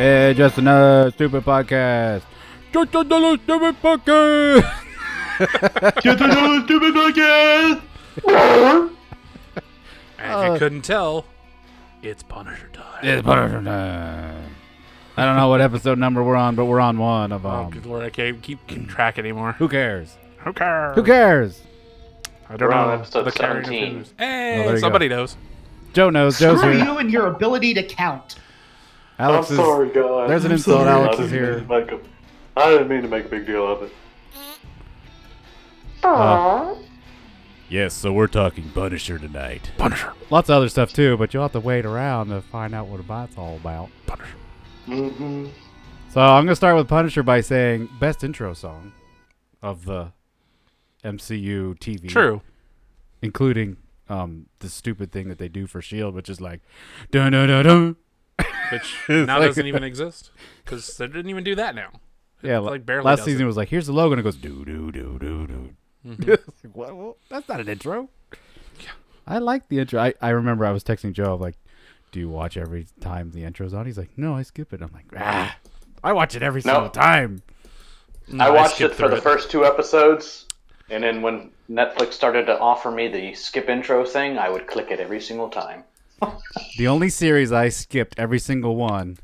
Hey, just another stupid podcast. Just another stupid podcast. Just another stupid podcast. As Uh, you couldn't tell, it's Punisher time. It's Punisher time. I don't know what episode number we're on, but we're on one of Oh, them. good lord, I can't keep, keep track anymore. Who cares? Who cares? Who cares? I don't We're on know. episode The carrying of 17. news. Hey, Oh, there you somebody knows. Joe knows. Joe's Screw here. you and your ability to count. Alex I'm is. sorry, guys. there's an I'm insult, sorry. Alex is here. mean to make a- I didn't mean to make a big deal of it. Uh, yes, so we're talking Punisher tonight. Punisher. Lots of other stuff too, but you'll have to wait around to find out what a it's all about. Punisher. Mm-hmm. So I'm gonna start with Punisher by saying best intro song of the MCU TV. True. including um the stupid thing that they do for Shield, which is like dun dun dun dun. Which now like- doesn't even exist because they didn't even do that now. Yeah, Like, like barely last season it. it was like here's the logo and it goes do do do do do. Mm-hmm. It's like, what? Well, that's not an intro. Yeah. I like the intro. I, I remember I was texting Joe like, "Do you watch every time the intro's on?" He's like, "No, I skip it." I'm like, "Ah, I watch it every No. single time." No, I watched skipped it for through the first two episodes, and then when Netflix started to offer me the skip intro thing, I would click it every single time. The only series I skipped every single one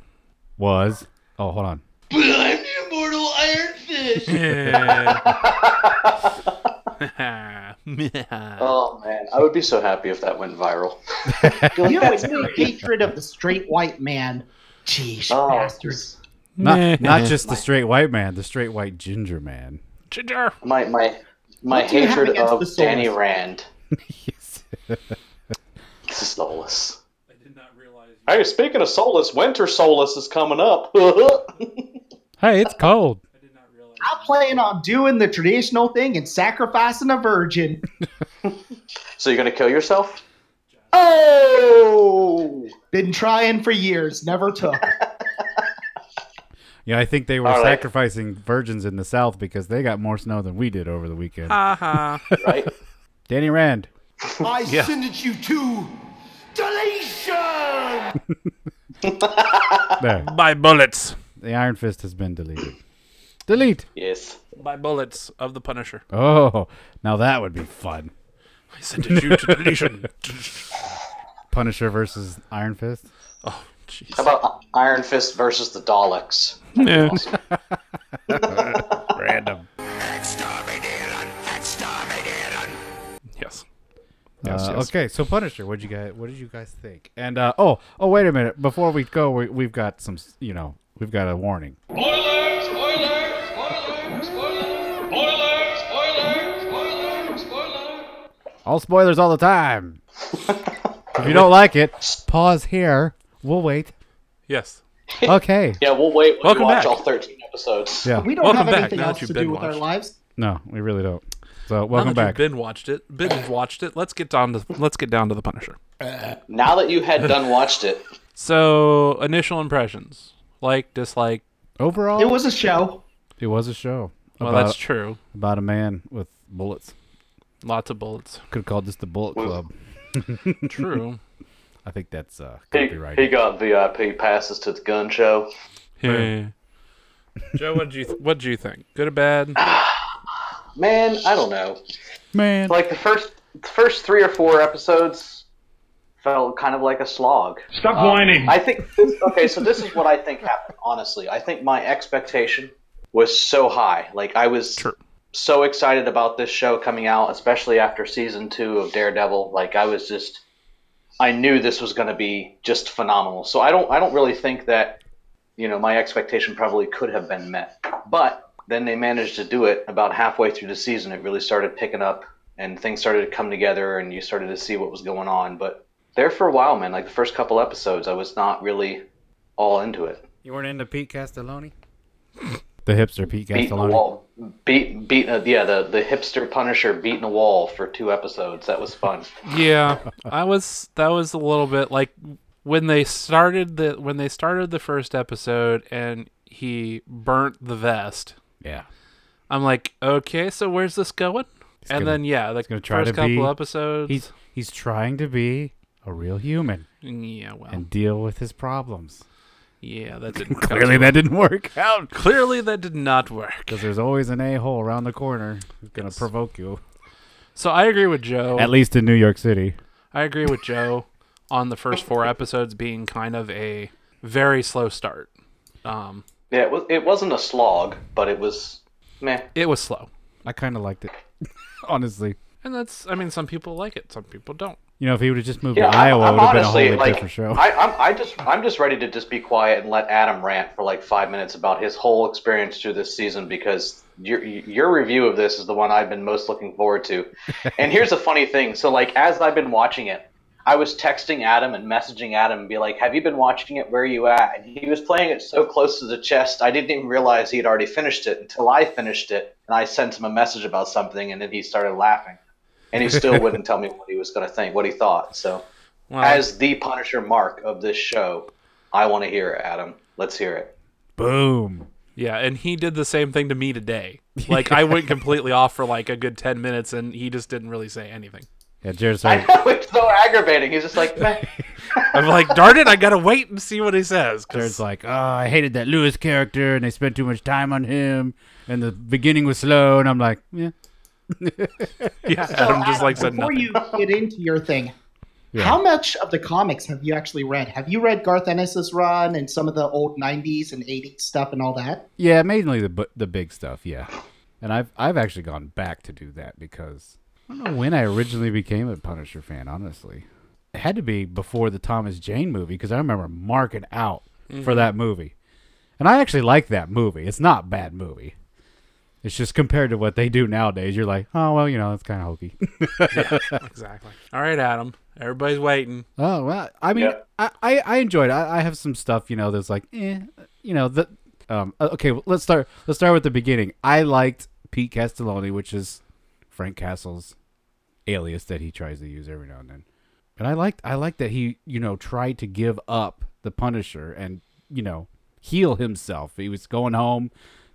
was oh hold on But I'm the immortal Iron Fist. oh man, I would be so happy if that went viral. You and your hatred of the straight white man. Jeez, Oh. bastards. not not just the straight white man, the straight white ginger man. Ginger. My my my What do you have hatred of? Danny Rand. Yes. This is soulless. I did not realize. Hey, speaking of soulless, Winter Soulless is coming up. hey, it's cold. I did not realize. I'm planning on doing the traditional thing and sacrificing a virgin. so you're gonna kill yourself? Oh! oh! Been trying for years, never took. Yeah, I think they were All right. sacrificing virgins in the South because they got more snow than we did over the weekend. Haha. Right? Danny Rand. I Yeah. sentence you to deletion! There. By bullets. The Iron Fist has been deleted. Delete. yes. By bullets of the Punisher. Oh, now that would be fun. I sentence you to deletion. Punisher versus Iron Fist. oh, jeez. How about Iron Fist versus the Daleks? Yeah. Random. Yes, Uh, yes. Okay, so Punisher, what you guys? What did you guys think? And uh, oh, oh, wait a minute. Before we go, we, we've got some. You know, we've got a warning. Spoiler! Spoiler! Spoiler! Spoiler! Spoiler! Spoiler! Spoiler! Spoiler! All spoilers all the time. if you don't like it, pause here. We'll wait. Yes. Okay. Yeah, we'll wait when Welcome we watch back. all 13 episodes. Yeah. We don't Welcome have back, anything now else to do with our lives. No, we really don't. So Now welcome that back. You've watched it. Binge watched it. Let's get down to let's get down to the Punisher. Now that you had done watched it, So initial impressions, like, dislike. Overall, It was a show. it was a show Well, about that's true. about a man with bullets. Lots of bullets. Could have called this the Bullet Club. True. I think that's uh, he, he got VIP passes to the gun show. Yeah. Joe, what did you th- what did you think? Good or bad? Man, I don't know. man. Like the first the first three or four episodes felt kind of like a slog. Stop Um, whining. I think this, okay, so this is what I think happened. Honestly, I think my expectation was so high. Like I was Sure. so excited about this show coming out, especially after season two of Daredevil. Like I was just, I knew this was going to be just phenomenal. So I don't, I don't really think that, you know, my expectation probably could have been met. But then they managed to do it about halfway through the season. It really started picking up, and things started to come together, and you started to see what was going on. But there for a while, man, like the first couple episodes, I was not really all into it. You weren't into Pete Castiglione? the hipster Pete Beating the Castiglione. wall, beat, beat, uh, yeah, the the hipster Punisher beating a wall for two episodes. That was fun. Yeah, I was. That was a little bit like when they started the when they started the first episode and he burnt the vest. Yeah. I'm like, okay, so where's this going? and gonna- then yeah, the gonna try first couple be- episodes. He's he's trying to be a real human yeah, well, and deal with his problems. Yeah, that didn't Clearly, that didn't work out. Clearly, that did not work. Because there's always an a hole around the corner who's gonna Yes. provoke you. So I agree with Joe. At least in New York City. I agree with Joe on the first four episodes being kind of a very slow start. Um, Yeah, it, was, it wasn't a slog, but it was meh. it was slow, I kind of liked it, honestly. and that's. I mean, some people like it, some people don't. You know, if he would have just moved Yeah, to I'm- Iowa, I'm it would have been a whole like, different show. I, I'm, I just, I'm just ready to just be quiet and let Adam rant for like five minutes about his whole experience through this season because your, your review of this is the one I've been most looking forward to. and here's the funny thing: so like as I've been watching it, I was texting Adam and messaging Adam and be like, "Have you been watching it? Where are you at?" And he was playing it so close to the chest, I didn't even realize he had already finished it until I finished it and I sent him a message about something, and then he started laughing. And he still wouldn't tell me what he was going to think, what he thought. So as the Punisher mark of this show, I want to hear it, Adam. Let's hear it. Boom. yeah, and he did the same thing to me today. Like I went completely off for like a good ten minutes, and he just didn't really say anything. Yeah, Jared I know it's so aggravating. He's just like, I'm like, darn it, I gotta wait and see what he says. 'cause- Jared's like, oh, I hated that Lewis character, and they spent too much time on him, and the beginning was slow, and I'm like, yeah. yeah, So, Adam just Adam, like said before nothing. you get into your thing, Yeah. how much of the comics have you actually read? Have you read Garth Ennis's run and some of the old '90s and '80s stuff and all that? Yeah, mainly the the big stuff, yeah. And I've I've actually gone back to do that because I don't know when I originally became a Punisher fan. Honestly, it had to be before the Thomas Jane movie because I remember marking out for that movie, and I actually like that movie. It's not a bad movie. It's just compared to what they do nowadays, you're like, oh well, you know, it's kind of hokey. Exactly. All right, Adam. Everybody's waiting. Oh well, I mean, Yeah. I, I I enjoyed. It. I I have some stuff, you know, that's like, eh, you know, the um. uh, Okay, well, let's start. Let's start with the beginning. I liked Pete Castiglione, which is Frank Castle's alias that he tries to use every now and then. And I liked I liked that he you know tried to give up the Punisher and you know heal himself. He was going home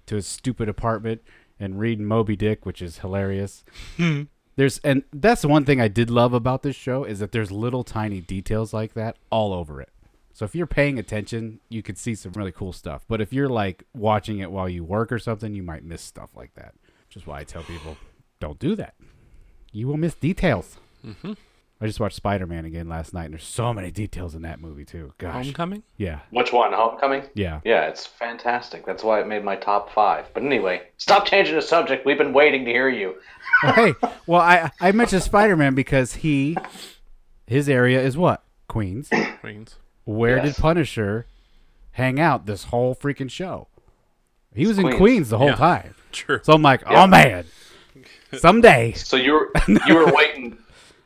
to his stupid apartment and reading Moby Dick, which is hilarious. Hmm. There's and that's the one thing I did love about this show is that there's little tiny details like that all over it. So if you're paying attention, you could see some really cool stuff. But if you're like watching it while you work or something, you might miss stuff like that. Which is why I tell people, don't do that. You will miss details. Mm-hmm. I just watched Spider Man again last night, and there's so many details in that movie too. Gosh, Homecoming. yeah, Which one? Homecoming? yeah. Yeah, it's fantastic. That's why it made my top five. But anyway, stop changing the subject. We've been waiting to hear you. Hey, well, I I mentioned Spider Man because he, his area is what Queens. Queens. Where Yes. did Punisher hang out this whole freaking show? He was in Queens. Queens the whole Yeah. time. True. So I'm like, Yeah. oh man, someday. So you were you were waiting.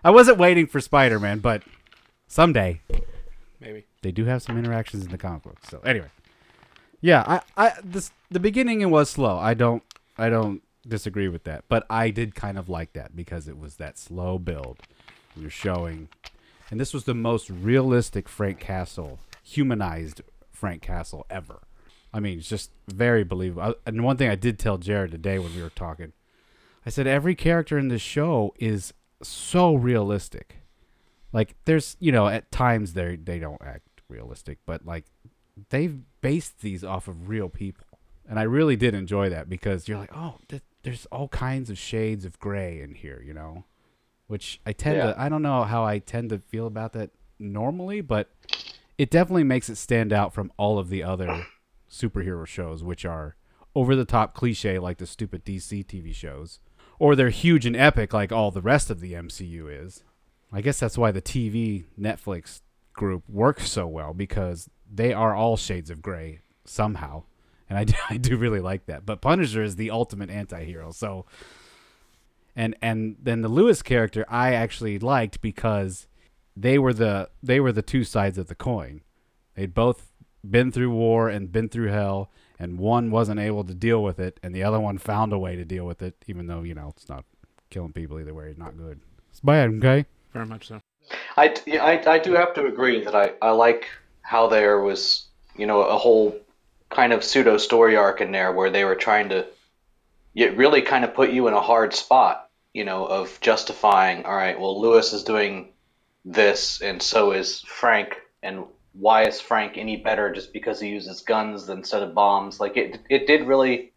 I wasn't waiting for Spider Man, but someday Maybe. they do have some interactions in the comic book. So anyway, yeah, I, I this the beginning it was slow. I don't I don't disagree with that, but I did kind of like that because it was that slow build. You're showing, and this was the most realistic Frank Castle, humanized Frank Castle ever. I mean, it's just very believable. I- And one thing I did tell Jared today when we were talking, I said every character in this show is so realistic. Like there's, you know, at times they they don't act realistic, but like they've based these off of real people. And I really did enjoy that because you're like, "Oh, th- there's all kinds of shades of gray in here, you know." Which I tend Yeah. to I don't know how I tend to feel about that normally, but it definitely makes it stand out from all of the other superhero shows which are over the top cliche like the stupid DC TV shows or they're huge and epic like all the rest of the MCU is. I guess that's why the TV Netflix group works so well because they are all shades of gray somehow. And I do, I do really like that. But Punisher is the ultimate anti-hero. So and and then the Lewis character I actually liked because they were the they were the two sides of the coin. They'd both been through war and been through hell and one wasn't able to deal with it and the other one found a way to deal with it even though, you know, it's not killing people either way, It's not good. It's bad, okay? Very much so. I, I, I do have to agree that I, I like how there was, you know, a whole kind of pseudo story arc in there where they were trying to it really kind of put you in a hard spot, you know, of justifying, all right, well, Lewis is doing this and so is Frank, and why is Frank any better just because he uses guns instead of bombs? Like it, it did really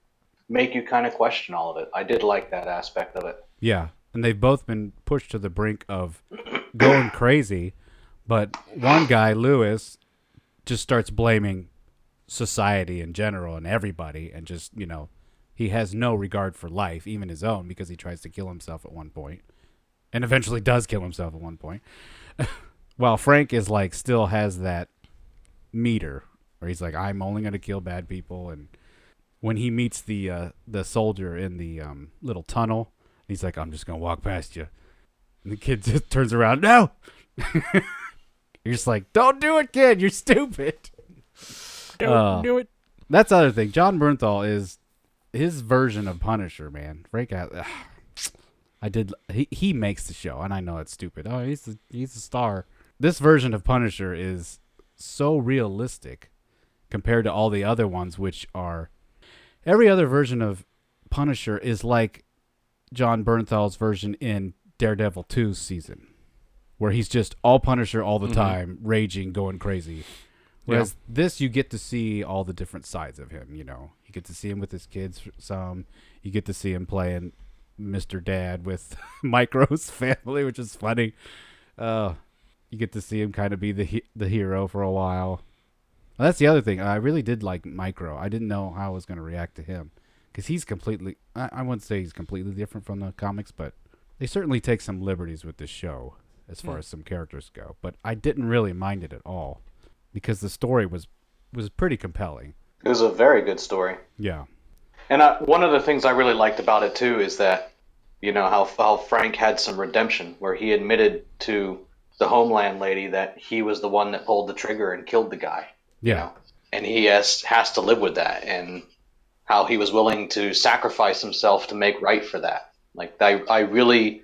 make you kind of question all of it. I did like that aspect of it. Yeah, and they've both been pushed to the brink of going crazy. But one guy, Lewis, just starts blaming society in general and everybody, and just you know, he has no regard for life, even his own, because he tries to kill himself at one point, and eventually does kill himself at one point. While Frank is like still has that meter where he's like, I'm only gonna kill bad people, and when he meets the uh, the soldier in the um, little tunnel, he's like, I'm just gonna walk past you, and the kid just turns around, no. You're just like, don't do it, kid. You're stupid. Don't Uh, do it. That's the other thing. Jon Bernthal is his version of Punisher, man. Frank, Out- I did. He he makes the show, and I know it's stupid. Oh, he's the, he's a star. This version of Punisher is so realistic compared to all the other ones, which are every other version of Punisher is like Jon Bernthal's version in Daredevil 2's season, where he's just all Punisher all the Mhm. time, raging, going crazy. Whereas this, you get to see all the different sides of him. You know, you get to see him with his kids. Some you get to see him playing Mr. Dad with Micro's family, which is funny. Uh, you get to see him kind of be the he- the hero for a while. Well, that's the other thing. I really did like Micro. I didn't know how I was going to react to him because he's completely. I, I wouldn't say he's completely different from the comics, but they certainly take some liberties with the show as far Hmm. as some characters go. But I didn't really mind it at all because the story was was pretty compelling. It was a very good story. Yeah. And I, one of the things I really liked about it too is that, you know, how how Frank had some redemption, where he admitted to the Homeland lady that he was the one that pulled the trigger and killed the guy. Yeah. You know? And he has has to live with that, and how he was willing to sacrifice himself to make right for that. Like I I really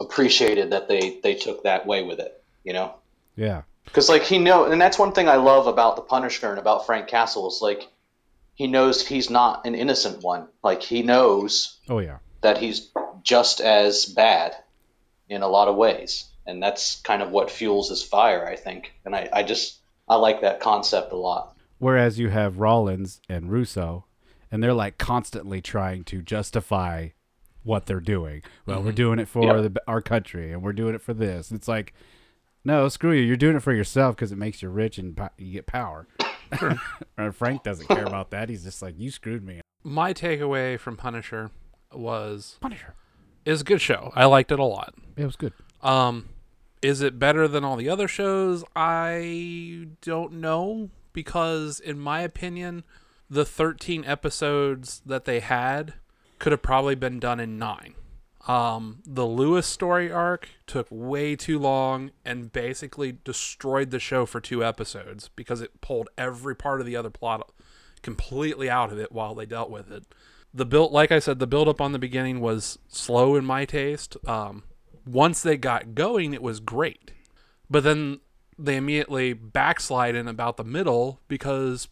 appreciated that they they took that way with it. You know. Yeah. Because like he know, and that's one thing I love about the Punisher and about Frank Castle is like he knows he's not an innocent one. Like he knows Oh yeah. that he's just as bad in a lot of ways, and that's kind of what fuels his fire, I think. And I, I just I like that concept a lot. Whereas you have Rawlins and Russo, and they're like constantly trying to justify what they're doing. Well, we're doing it for Yep. the, our country, and we're doing it for this. And it's like, no, screw you. You're doing it for yourself because it makes you rich and po- you get power. and Frank doesn't care about that. He's just like, you screwed me. My takeaway from Punisher was Punisher. is a good show. I liked it a lot. It was good. Um, is it better than all the other shows? I don't know because, in my opinion, the 13 episodes that they had could have probably been done in nine. Um, the Lewis story arc took way too long and basically destroyed the show for two episodes because it pulled every part of the other plot completely out of it while they dealt with it. The build, like I said, the build up on the beginning was slow in my taste. Um, once they got going, it was great, but then they immediately backslide in about the middle because,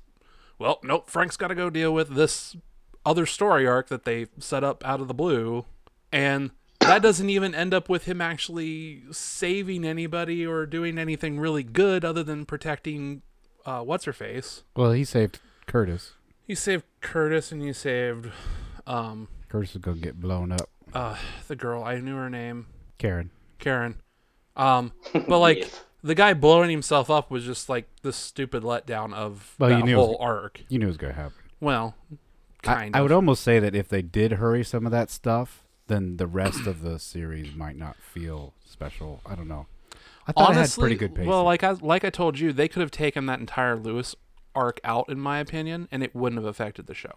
well, nope, Frank's got to go deal with this other story arc that they set up out of the blue, and that doesn't even end up with him actually saving anybody or doing anything really good other than protecting uh, what's her face. Well, he saved Curtis. He saved Curtis and you saved um, Curtis is going to get blown up. uh, the girl. I knew her name, Karen. Karen. Um, but like Yes. the guy blowing himself up was just like the stupid letdown of Well, you that knew it was- whole arc. You knew it was going to happen. Well, I, kind I of. would almost say that if they did hurry some of that stuff, then the rest of the series might not feel special. I don't know. I thought Honestly, it had pretty good pacing. well, like I like I told you, they could have taken that entire Lewis arc out, in my opinion, and it wouldn't have affected the show.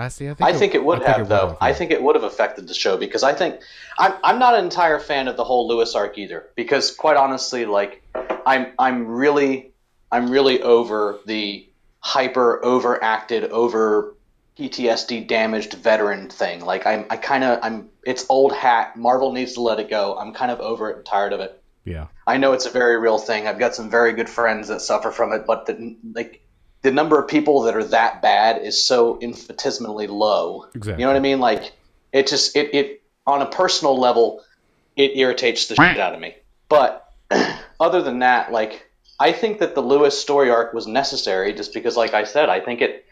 I see. I think, I think it would I have, it though. have, I think it would have affected the show because I think I'm I'm not an entire fan of the whole Lewis arc either. Because quite honestly, like I'm I'm really I'm really over the hyper overacted over PTSD damaged veteran thing. Like I'm I kind of I'm it's old hat. Marvel needs to let it go. I'm kind of over it and tired of it. Yeah. I know it's a very real thing. I've got some very good friends that suffer from it, but the, like the number of people that are that bad is so infinitesimally low. Exactly. You know what I mean? Like it just it it on a personal level, it irritates the shit out of me. But other than that, like I think that the Lewis story arc was necessary just because, like I said, I think it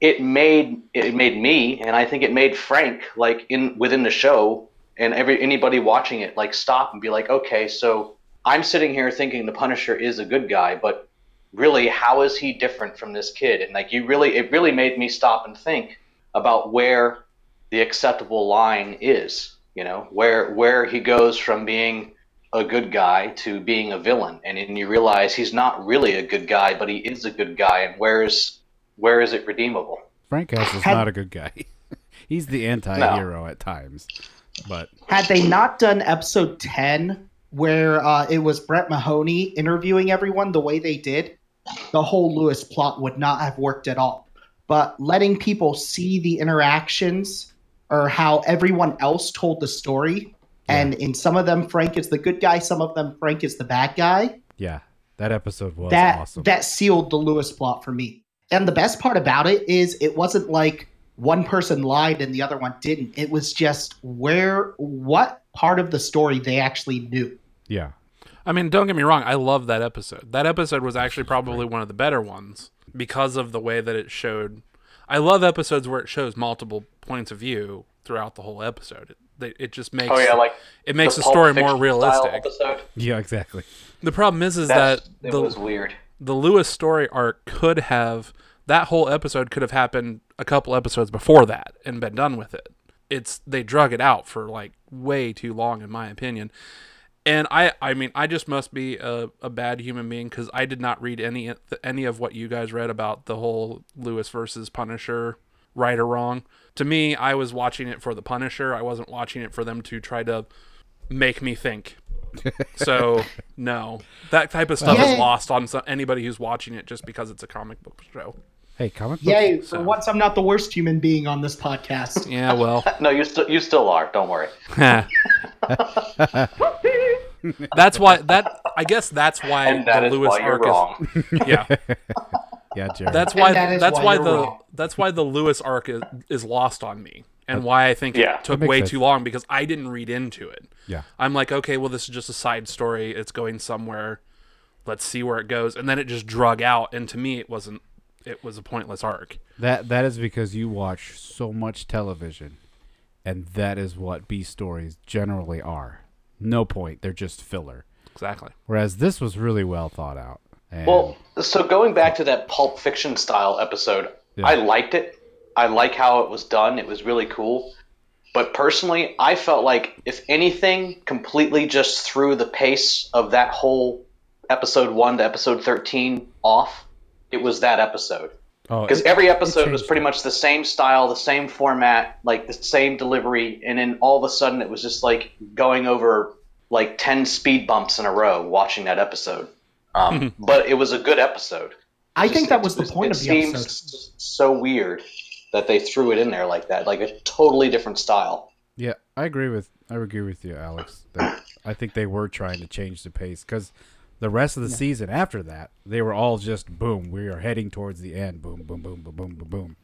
it made it made me, and I think it made Frank like in within the show, and every anybody watching it like stop and be like, okay, so I'm sitting here thinking the Punisher is a good guy, but really, how is he different from this kid? And like, you really, it really made me stop and think about where the acceptable line is. You know, where where he goes from being a good guy to being a villain, and then you realize he's not really a good guy, but he is a good guy, and where is where is it redeemable? Frank Castle is Had- not a good guy. He's the anti-hero at times, but Had they not done episode 10, where uh, it was Brett Mahoney interviewing everyone the way they did, the whole Lewis plot would not have worked at all. But letting people see the interactions or how everyone else told the story, and in some of them, Frank is the good guy, some of them, Frank is the bad guy. yeah, that episode was that awesome. that sealed the Lewis plot for me. And the best part about it is it wasn't like one person lied and the other one didn't. It was just where what part of the story they actually knew. yeah, I mean, don't get me wrong. I love that episode. That episode was actually probably one of the better ones because of the way that it showed. I love episodes where it shows multiple points of view throughout the whole episode. It, it just makes Oh yeah, like it makes the, Pulp story more realistic. Yeah, exactly. The problem is, is That, that it the was weird. the Lewis story arc could have that whole episode could have happened a couple episodes before that and been done with it. It's they drug it out for like way too long, in my opinion. And I, I mean, I just must be a, a bad human being because I did not read any any of what you guys read about the whole Lewis versus Punisher, right or wrong. To me, I was watching it for the Punisher. I wasn't watching it for them to try to make me think. So no, that type of stuff Yeah. is lost on some, anybody who's watching it just because it's a comic book show. Hey, comic book. Yay, for So- once I'm not the worst human being on this podcast. Yeah, well, No, you still you still are. Don't worry. that's why that I guess that's why And that the is Lewis why you're arc wrong. is yeah. Yeah, Jared. That's why that is that's why why, the wrong. that's why the Lewis arc is, is lost on me. And why I think Yeah. it took way sense. too long because I didn't read into it. yeah. I'm like, okay, well, this is just a side story. It's going somewhere. Let's see where it goes. And then it just drug out. And to me, it wasn't. It was a pointless arc. That that is because you watch so much television, and that is what B stories generally are. No point. They're just filler. Exactly. Whereas this was really well thought out. And Well, so going back to that Pulp Fiction style episode, Yeah. I liked it. I like how it was done. It was really cool. But personally, I felt like if anything completely just threw the pace of that whole episode 1 to episode 13 off, it was that episode. Oh, Because it- every episode was pretty much the same style, the same format, like the same delivery, and then all of a sudden it was just like going over like 10 speed bumps in a row watching that episode. Um, but it was a good episode. I think that was the point it of the seems episode. so weird that they threw it in there like that, like a totally different style. Yeah, I agree with I agree with you, Alex. That I think they were trying to change the pace because the rest of the season after that, they were all just boom. We are heading towards the end. Boom, boom, boom, boom, boom, boom, boom.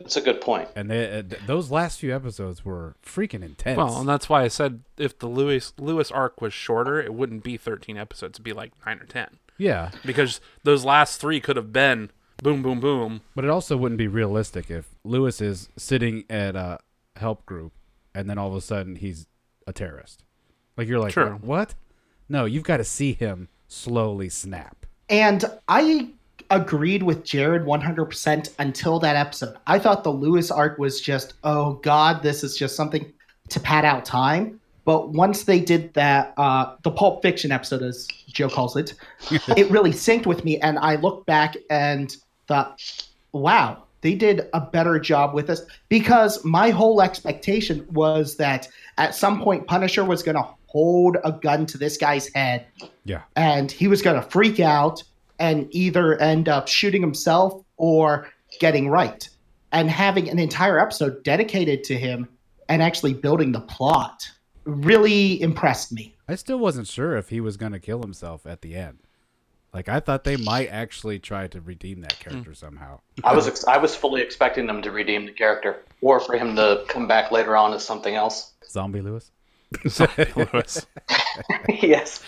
It's a good point. And they, uh, th- those last few episodes were freaking intense. Well, and that's why I said if the Lewis Lewis arc was shorter, it wouldn't be 13 episodes. It'd be like nine or 10 yeah, because those last three could have been boom, boom, boom. but it also wouldn't be realistic if Lewis is sitting at a help group and then all of a sudden he's a terrorist. Like you're like, True. what? No, you've got to see him slowly snap. And I agreed with Jared 100% until that episode. I thought the Lewis arc was just, oh God, this is just something to pad out time. But once they did that, uh, the Pulp Fiction episode, as Joe calls it, it really synced with me. And I looked back and thought, wow, they did a better job with this. Because my whole expectation was that at some point, Punisher was going to hold a gun to this guy's head Yeah, and he was going to freak out and either end up shooting himself or getting right. And having an entire episode dedicated to him and actually building the plot really impressed me. I still wasn't sure if he was going to kill himself at the end. Like I thought they might actually try to redeem that character hmm. somehow. I was ex- I was fully expecting them to redeem the character, or for him to come back later on as something else. Zombie Lewis. Lewis. yes,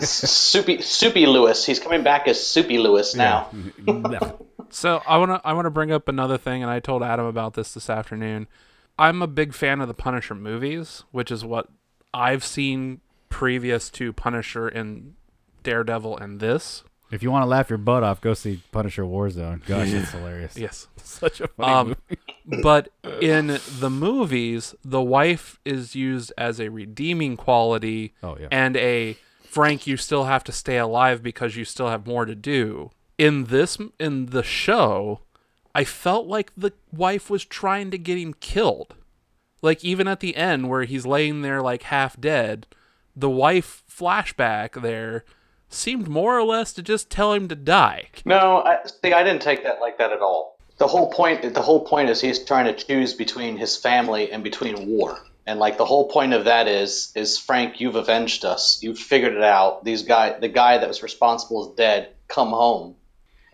Soupy Soupy Lewis. He's coming back as Soupy Lewis now. So I want to I want to bring up another thing, and I told Adam about this this afternoon. I'm a big fan of the Punisher movies, which is what I've seen previous to Punisher and Daredevil and this. If you want to laugh your butt off, go see Punisher Warzone. Gosh, it's hilarious. Yes. Such a funny Um, movie. but in the movies, the wife is used as a redeeming quality Oh, yeah. and a Frank, you still have to stay alive because you still have more to do. In this, in the show, I felt like the wife was trying to get him killed. Like even at the end where he's laying there like half dead, the wife flashback there seemed more or less to just tell him to die. No, I, see, I didn't take that like that at all. The whole point, the whole point is he's trying to choose between his family and between war. And like the whole point of that is, is Frank, you've avenged us. You've figured it out. These guy, the guy that was responsible is dead. Come home.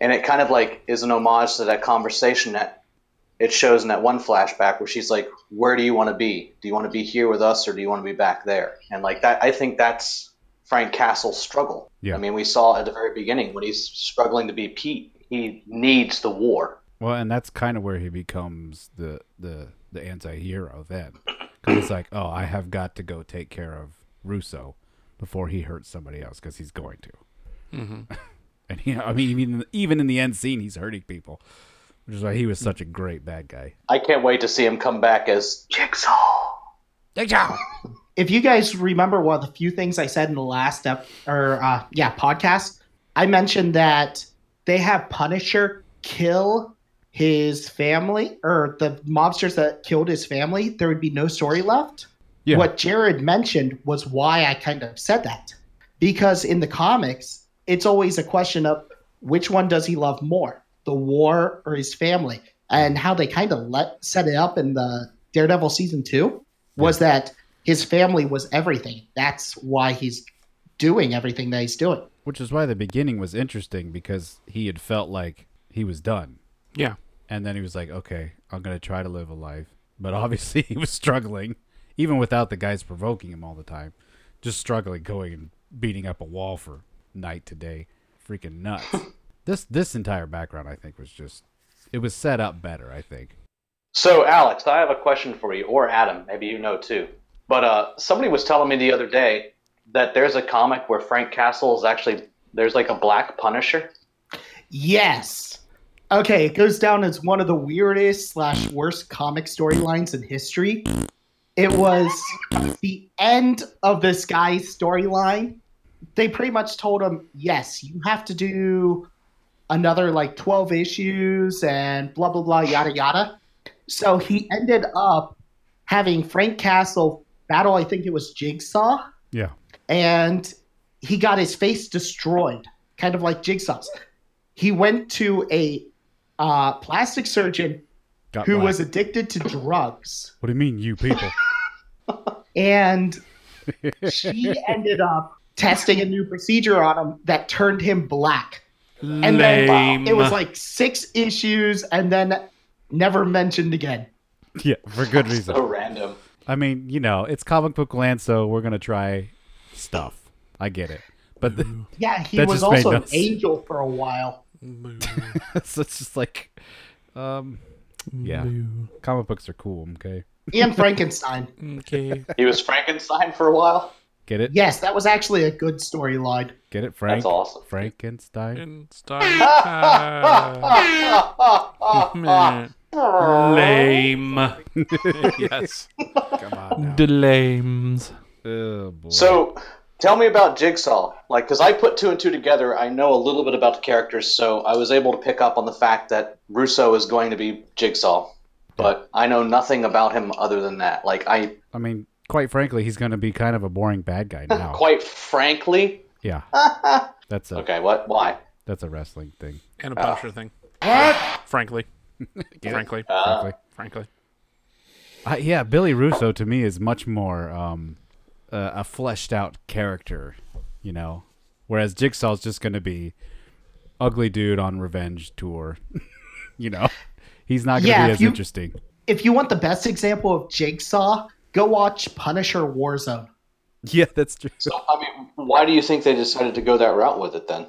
And it kind of like is an homage to that conversation that it shows in that one flashback where she's like, "Where do you want to be? Do you want to be here with us, or do you want to be back there?" And like that, I think that's Frank Castle's struggle. Yeah. I mean, we saw at the very beginning when he's struggling to be Pete, he needs the war. Well, and that's kind of where he becomes the the the anti-hero then, because it's like, oh, I have got to go take care of Russo before he hurts somebody else, because he's going to. Mm-hmm. and he, I mean, even even in the end scene, he's hurting people, which is why he was such a great bad guy. I can't wait to see him come back as Jigsaw. Jigsaw. if you guys remember one of the few things I said in the last ep- or uh, yeah podcast, I mentioned that they have Punisher kill his family or the mobsters that killed his family. There would be no story left. Yeah. What Jared mentioned was why I kind of said that because in the comics, it's always a question of which one does he love more, the war or his family, and how they kind of let set it up in the Daredevil season two was that his family was everything. That's why he's doing everything that he's doing. Which is why the beginning was interesting because he had felt like he was done. Yeah. And then he was like, okay, I'm going to try to live a life. But obviously he was struggling, even without the guys provoking him all the time. Just struggling, going and beating up a wall for night to day. Freaking nuts. this this entire background, I think, was just, it was set up better, I think. So, Alex, I have a question for you, or Adam, maybe you know too. But uh, somebody was telling me the other day that there's a comic where Frank Castle is actually there's like a black Punisher. Yes. Okay, it goes down as one of the weirdest slash worst comic storylines in history. It was the end of this guy's storyline. They pretty much told him, yes, you have to do another like 12 issues and blah, blah, blah, yada, yada. So he ended up having Frank Castle battle, I think it was Jigsaw, Yeah. and he got his face destroyed, kind of like Jigsaw's. He went to a uh, plastic surgeon Got who black. was addicted to drugs, What do you mean, you people? and she ended up testing a new procedure on him that turned him black. Lame. And then Lame. it was like six issues, and then never mentioned again. yeah, for good reason. So random. I mean, you know, it's comic book land, so we're gonna try stuff. I get it, but the, Yeah, he was also an angel for a while. so it's just like, um, yeah, comic books are cool. Okay, And Frankenstein. Okay. He was Frankenstein for a while. get it? Yes, that was actually a good storyline. Get it, Frank? That's awesome. Frankenstein. And start. Man. Lame. yes. Come on. Now. The lames. Oh boy. So, tell me about Jigsaw. Like, because I put two and two together, I know a little bit about the characters, so I was able to pick up on the fact that Russo is going to be Jigsaw. But I know nothing about him other than that. Like, I, I mean, quite frankly, he's gonna be kind of a boring bad guy now. quite frankly, yeah, that's a okay, what? Why? that's a wrestling thing. And a Punisher ah. thing. What? Frankly. Get it? Frankly. Uh, Frankly. Frankly. Uh, yeah, Billy Russo to me is much more um, uh, a fleshed out character, you know, whereas Jigsaw's just going to be ugly dude on revenge tour. you know, he's not going to Yeah, be as you- interesting. if you want the best example of Jigsaw, go watch Punisher Warzone. Yeah, that's true. So I mean, why do you think they decided to go that route with it then?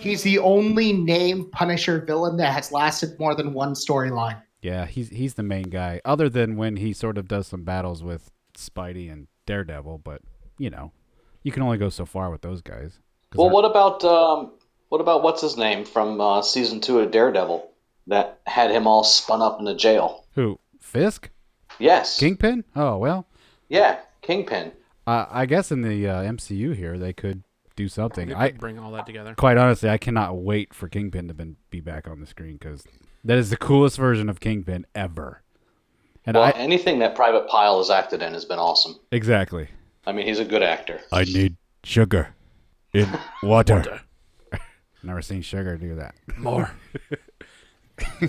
He's the only named Punisher villain that has lasted more than one storyline. Yeah, he's he's the main guy. Other than when he sort of does some battles with Spidey and Daredevil, but you know, you can only go so far with those guys. Well, I- what about um, what about what's his name from uh, season two of Daredevil that had him all spun up in the jail? Who? Fisk? Yes. Kingpin? Oh well, Yeah, Kingpin. uh, I guess in the uh, MCU here they could do something. I bring all that together. quite honestly, I cannot wait for Kingpin to been, be back on the screen because that is the coolest version of Kingpin ever. And Well, I anything that Private Pyle has acted in has been awesome. exactly. I mean, he's a good actor. I need sugar in water. Water. Never seen sugar do that. More.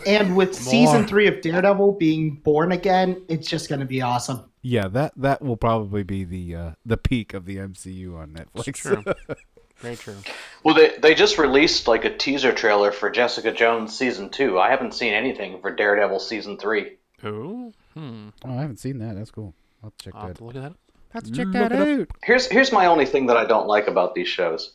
And with season three of Daredevil being born again, it's just going to be awesome. Yeah, that that will probably be the uh, the peak of the MCU on Netflix. It's true. Very true. Well, they they just released like a teaser trailer for Jessica Jones season two. I haven't seen anything for Daredevil season three. Ooh. Hmm. oh, I haven't seen that. That's cool. I'll check I'll have that. to look at that. Let's check that it out. Here's here's my only thing that I don't like about these shows,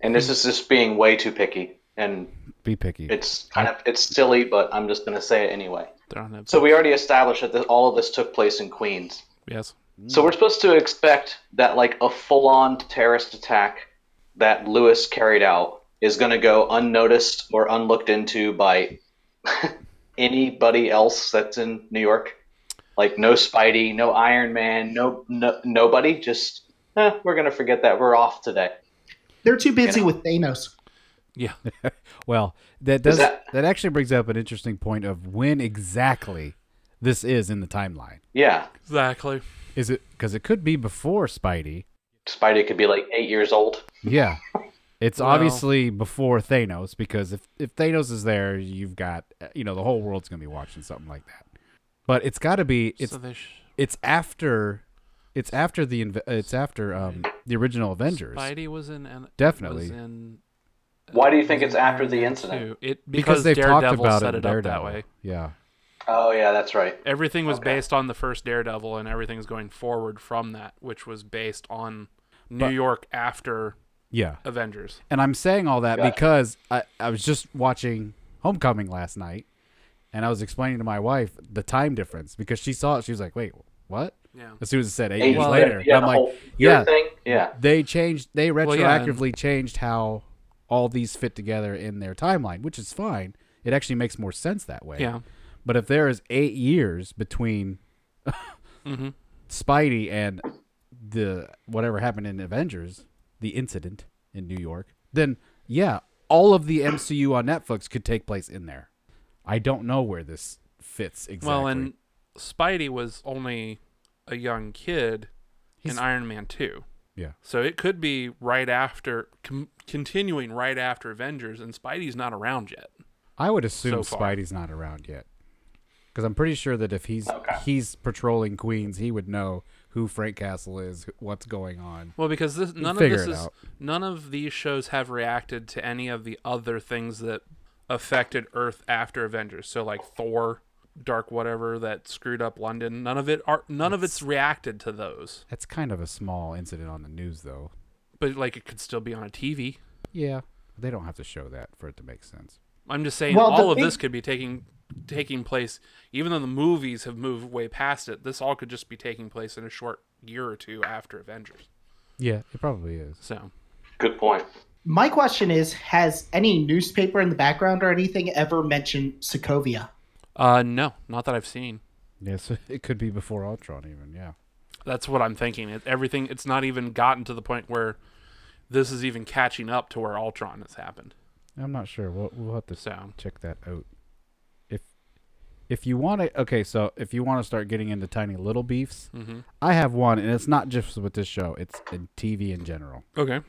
and this is just being way too picky, and Be picky. it's kind of it's silly, but I'm just gonna say it anyway. They're on Netflix. So we already established that this, all of this took place in Queens. yes. So we're supposed to expect that like a full-on terrorist attack that Lewis carried out is going to go unnoticed or unlooked into by anybody else that's in New York. Like no Spidey, no Iron Man, no, no nobody. Just eh, we're going to forget that we're off today. They're too busy know. with Thanos. Yeah. Well, that does that, that- actually brings up an interesting point of when exactly this is in the timeline. Yeah, Exactly. Is it because it could be before Spidey? Spidey could be like eight years old. Yeah, it's Well- obviously before Thanos because if if Thanos is there, you've got you know the whole world's gonna be watching something like that. But it's got to be it's so sh- it's after it's after the inv- it's after um the original Avengers. Spidey was in. An, Definitely. Was in, Why do you think it's after the incident? 2. It because because, they've talked Daredevil about set it it, in up that way. Yeah. Oh yeah, that's right. Everything was Okay. based on the first Daredevil, and everything's going forward from that, which was based on New But- York after Yeah. Avengers. And I'm saying all that Gotcha. because I, I was just watching Homecoming last night and I was explaining to my wife the time difference because she saw it. She was like, wait, what? Yeah. As soon as it said eight Eight years later. yeah, I'm like, whole yeah. thing. Yeah. they changed, they Well, yeah, and- retroactively changed how all these fit together in their timeline, which is fine. It actually makes more sense that way. Yeah. But if there is eight years between Mm-hmm. Spidey and the whatever happened in Avengers, the incident in New York, then yeah, all of the MCU on Netflix could take place in there. I don't know where this fits exactly. Well, and Spidey was only a young kid He's- in Iron Man 2. Yeah. So it could be right after, com- continuing right after Avengers, and Spidey's not around yet. I would assume so. Spidey's not around yet. Because I'm pretty sure that if he's Okay. he's patrolling Queens, he would know who Frank Castle is, what's going on. Well, because this, none of this it is out. none of these shows have reacted to any of the other things that affected Earth after Avengers. So like Thor, Dark whatever that screwed up London. None of it are none of it's reacted to those. That's kind of a small incident on the news, though. But like it could still be on a TV. Yeah, they don't have to show that for it to make sense. I'm just saying Well, all of big- this could be taking taking place even though the movies have moved way past it. This all could just be taking place in a short year or two after Avengers. Yeah, it probably is. So, Good point. My question is Has any newspaper in the background or anything ever mentioned Sokovia? Uh no, not that I've seen. Yes, it could be before Ultron, even. Yeah. That's what I'm thinking. It, everything it's not even gotten to the point where this is even catching up to where Ultron has happened. I'm not sure. We'll, we'll have to So, check that out. If if you want to, okay, so if you want to start getting into tiny little beefs, mm-hmm. I have one, and it's not just with this show; it's in TV in general. okay.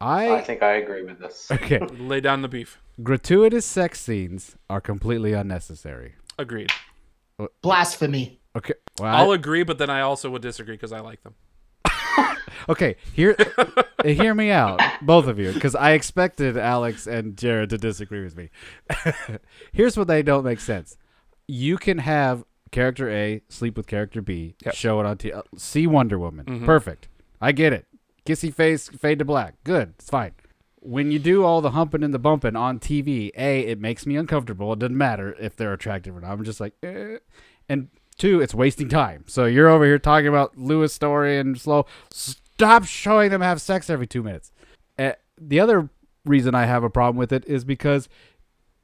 I, I think I agree with this. okay. Lay down the beef. Gratuitous sex scenes are completely unnecessary. Agreed. Blasphemy. Okay. Well, I- I'll agree, but then I also would disagree because I like them. Okay, hear hear me out, both of you, because I expected Alex and Jared to disagree with me. Here's what they don't make sense. You can have character A sleep with character B, Yep. show it on T. uh, See Wonder Woman, Mhm. perfect. I get it. Kissy face, fade to black. Good. It's fine. When you do all the humping and the bumping on TV, A, it makes me uncomfortable. It doesn't matter if they're attractive or not. I'm just like, eh. And two, it's wasting time. So you're over here talking about Lewis story and slow. Stop showing them have sex every two minutes. Uh, the other reason I have a problem with it is because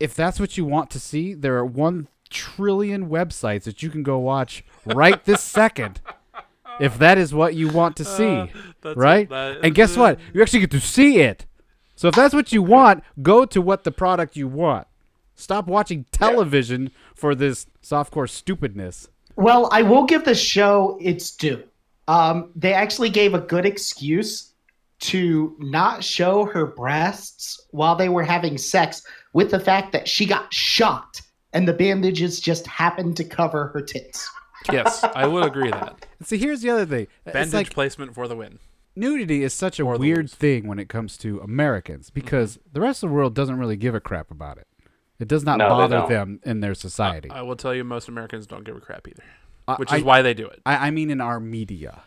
if that's what you want to see, there are one trillion websites that you can go watch right this second. If that is what you want to see, that's right? that and guess what? You actually get to see it. So if that's what you want, go to what the product you want. Stop watching television for this softcore stupidness. Well, I will give the show its due. Um, they actually gave a good excuse to not show her breasts while they were having sex with the fact that she got shot and the bandages just happened to cover her tits. Yes, I would agree that. See, here's the other thing. It's Bandage like placement for the win. nudity is such a Or weird thing when it comes to Americans mm-hmm. because the rest of the world doesn't really give a crap about it. It does not No, bother them in their society. I will tell you, most Americans don't give a crap either, I- which I- is why they do it. I, I mean, in our media,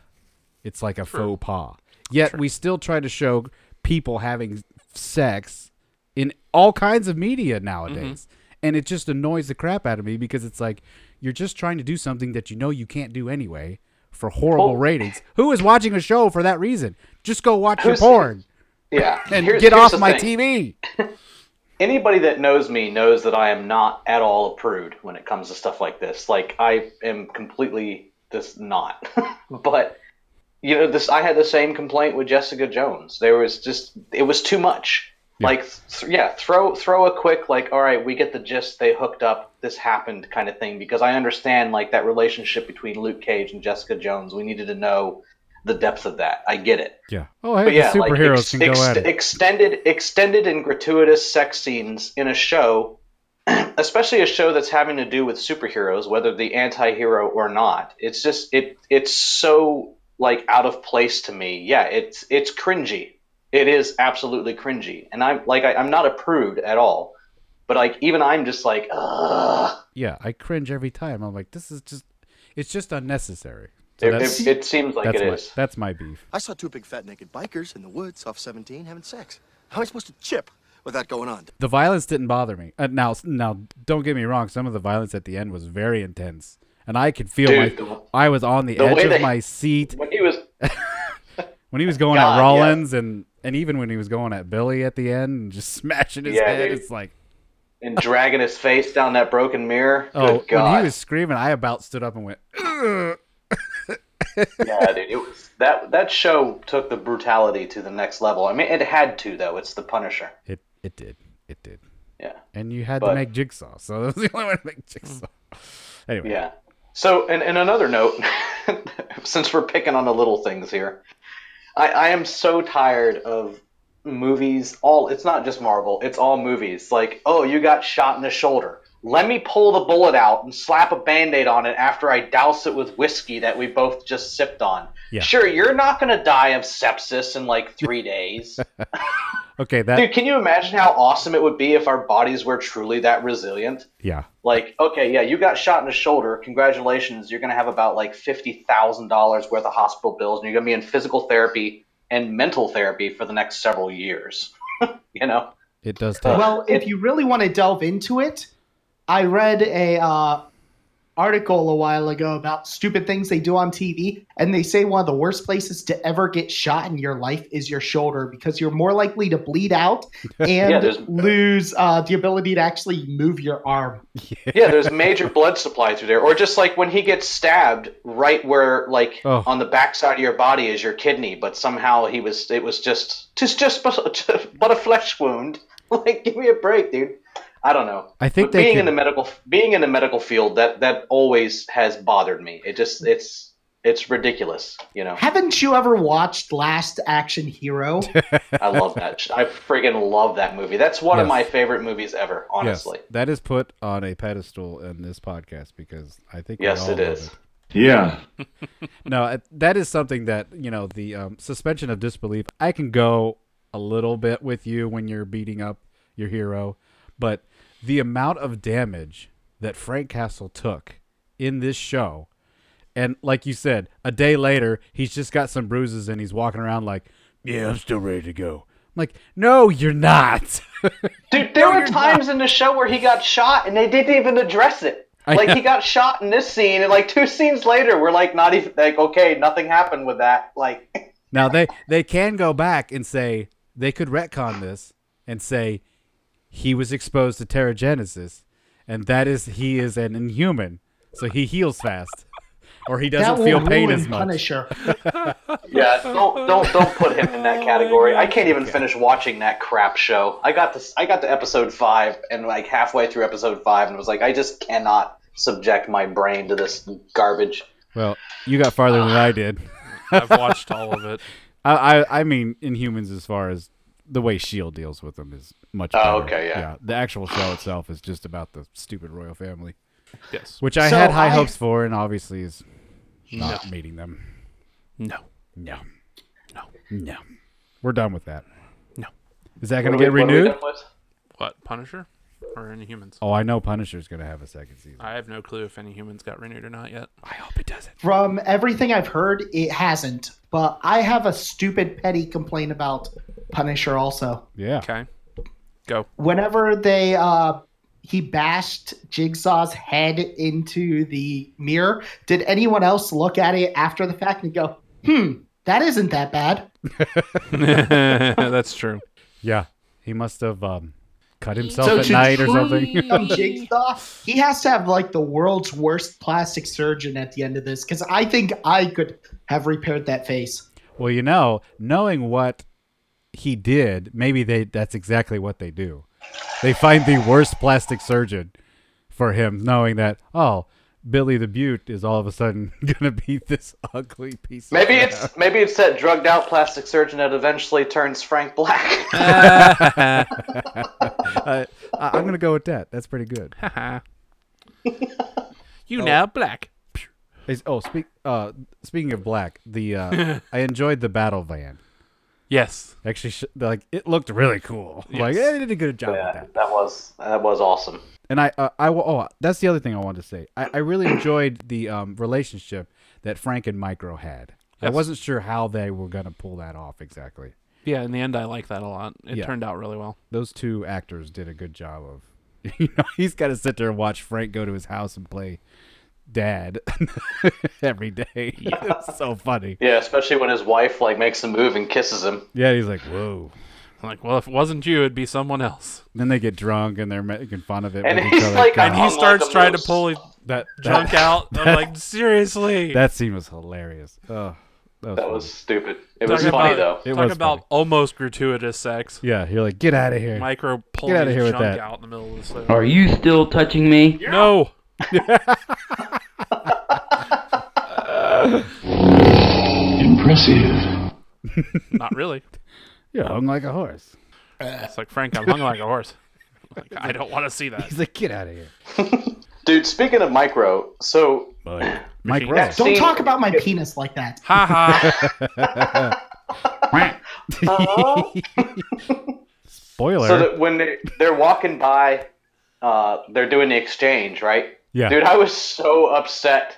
it's like a faux pas. Yet we still try to show people having sex in all kinds of media nowadays. Mm-hmm. And it just annoys the crap out of me because it's like you're just trying to do something that you know you can't do anyway for horrible ratings. Who is watching a show for that reason? Just go watch your porn Yeah. and Here's- get here's off my thing. TV. anybody that knows me knows that I am not at all a prude when it comes to stuff like this. Like I am completely just not. but you know, this I had the same complaint with Jessica Jones. There was just it was too much. Like th- yeah, throw throw a quick like all right, we get the gist. They hooked up. This happened kind of thing because I understand like that relationship between Luke Cage and Jessica Jones. We needed to know the depth of that. I get it. Yeah. Oh, hey, But yeah, the like superheroes ex- can go ex- at it. extended, extended and gratuitous sex scenes in a show, especially a show that's having to do with superheroes, whether the anti-hero or not. It's just it it's so like out of place to me. Yeah, it's it's cringy. It is absolutely cringy, and I'm like I, I'm not a prude at all, but like even I'm just like, ugh. Yeah, I cringe every time. I'm like, this is just, it's just unnecessary. So It, it, it seems like that's it my, is. that's my beef. I saw two big fat naked bikers in the woods off 17 having sex. How am I supposed to chip with that going on? The violence didn't bother me. Uh, now, now, don't get me wrong. Some of the violence at the end was very intense, and I could feel Dude, my. the- I was on the, the edge of they- my seat When he was when he was going God, at yeah. Rawlins, and and even when he was going at Billy at the end and just smashing his Yeah, head. dude. It's like, and dragging his face down that broken mirror. oh, when he was screaming, I about stood up and went. Yeah, dude, it was that that show took the brutality to the next level. I mean, it had to though. It's the Punisher. It it did it did, Yeah, and you had to make jigsaw, so that was the only way to make jigsaw. Anyway, yeah. So, and, and another note, since we're picking on the little things here, I, I am so tired of movies. All it's not just Marvel. It's all movies. Like, oh, you got shot in the shoulder. Let me pull the bullet out and slap a band-aid on it after I douse it with whiskey that we both just sipped on. Yeah. Sure, you're not gonna die of sepsis in like three days. okay, that Dude, can you imagine how awesome it would be if our bodies were truly that resilient? yeah. Like, okay, yeah, you got shot in the shoulder. Congratulations, you're gonna have about like fifty thousand dollars worth of hospital bills, and you're gonna be in physical therapy and mental therapy for the next several years. you know? It does take. Well, if you really want to delve into it, I read a uh, article a while ago about stupid things they do on TV, and they say one of the worst places to ever get shot in your life is your shoulder because you're more likely to bleed out and there's- lose uh, the ability to actually move your arm. Yeah, there's major blood supply through there, or just like when he gets stabbed, right where like Oh. on the backside of your body is your kidney, but somehow he was it was just just just but but a flesh wound. Like, give me a break, dude. I don't know. I think But they being can- in the medical being in the medical field that that always has bothered me. It just it's it's ridiculous, you know. Haven't you ever watched Last Action Hero? I love that. I friggin' love that movie. That's one of my favorite movies ever, honestly. Yes, that is put on a pedestal in this podcast because I think we Yes, all it. Yeah. No, that is something that you know the um, suspension of disbelief. I can go a little bit with you when you're beating up your hero, but the amount of damage that Frank Castle took in this show, And like you said, a day later, he's just got some bruises and he's walking around like, "Yeah, I'm still ready to go." I'm like, "No, you're not." Dude, there were times in the show where he got shot and they didn't even address it. Like he got shot in this scene, and like two scenes later, we're like not even like okay, nothing happened with that. Like now they they can go back and say they could retcon this and say he was exposed to Terrigenesis, and that is he is an inhuman, so he heals fast, or he doesn't will feel pain as much. Punisher. yeah, don't don't don't put him in that oh, category. I can't even finish watching that crap show. I got this. I got to episode five, and like halfway through episode five, and was like, I just cannot subject my brain to this garbage. Well, you got farther than I ah. did. I've watched all of it. I, I I mean Inhumans as far as the way Shield deals with them is much. Oh, better. okay, yeah. The actual show itself is just about the stupid royal family, Yes. which I So had high I- hopes for, and obviously is not meeting them. No. No, No. no, we're done with that. No. Is that going to are get we- what renewed? What? Punisher? Or Inhumans? Oh, I know Punisher's going to have a second season. I have no clue if Inhumans got renewed or not yet. I hope it doesn't. From everything I've heard, it hasn't. But I have a stupid petty complaint about Punisher also. Yeah. Okay. Go. Whenever they uh he bashed Jigsaw's head into the mirror, did anyone else look at it after the fact and go, hmm, that isn't that bad? That's true. Yeah. He must have um, cut himself So at night or something. Um, Jigsaw, he has to have like the world's worst plastic surgeon at the end of this because I think I could have repaired that face. Well, you know, knowing what he did, maybe they that's exactly what they do. They find the worst plastic surgeon for him, knowing that oh, Billy the Beaut is all of a sudden gonna be this ugly piece. of Maybe crap. it's maybe it's that drugged out plastic surgeon that eventually turns Frank Black. uh, I- I'm gonna go with that. That's pretty good. you now black. Is- oh, speak. Uh, speaking of black, the uh, I enjoyed the battle van. Yes. Actually, sh- like it looked really cool. Like Yes. eh, they did a good job with yeah, that. that was that was awesome. And I, uh, I, oh, that's the other thing I wanted to say. I, I really enjoyed the um, relationship that Frank and Micro had. I wasn't sure how they were gonna pull that off exactly. Yeah, in the end, I like that a lot. It Yeah. turned out really well. Those two actors did a good job of. You know, he's got to sit there and watch Frank go to his house and play dad every day. it's so funny. Yeah, especially when his wife like makes a move and kisses him. Yeah, he's like, whoa. I'm like, well, if it wasn't you, it'd be someone else. Then they get drunk and they're making fun of it. And he's other. like, And he starts like a trying to pull his that junk that, out. I'm like, seriously. That scene was hilarious. Oh, that was, That was stupid. It was Talking funny though. It talk was about funny. almost gratuitous sex. yeah. You're like, get out of here. Micro pulling outta his here with junk that. out in the middle of the slope. Are you still touching me? No. Impressive. Not really. You're hung like a horse. It's like Frank, I'm hung like a horse. Like, I don't want to see that. He's like, get out of here. Dude, speaking of micro, so Mike, Mike Rose. Don't See- talk about my penis like that. Ha ha. Spoiler. so that when they, they're walking by, uh, they're doing the exchange, right? yeah. Dude, I was so upset.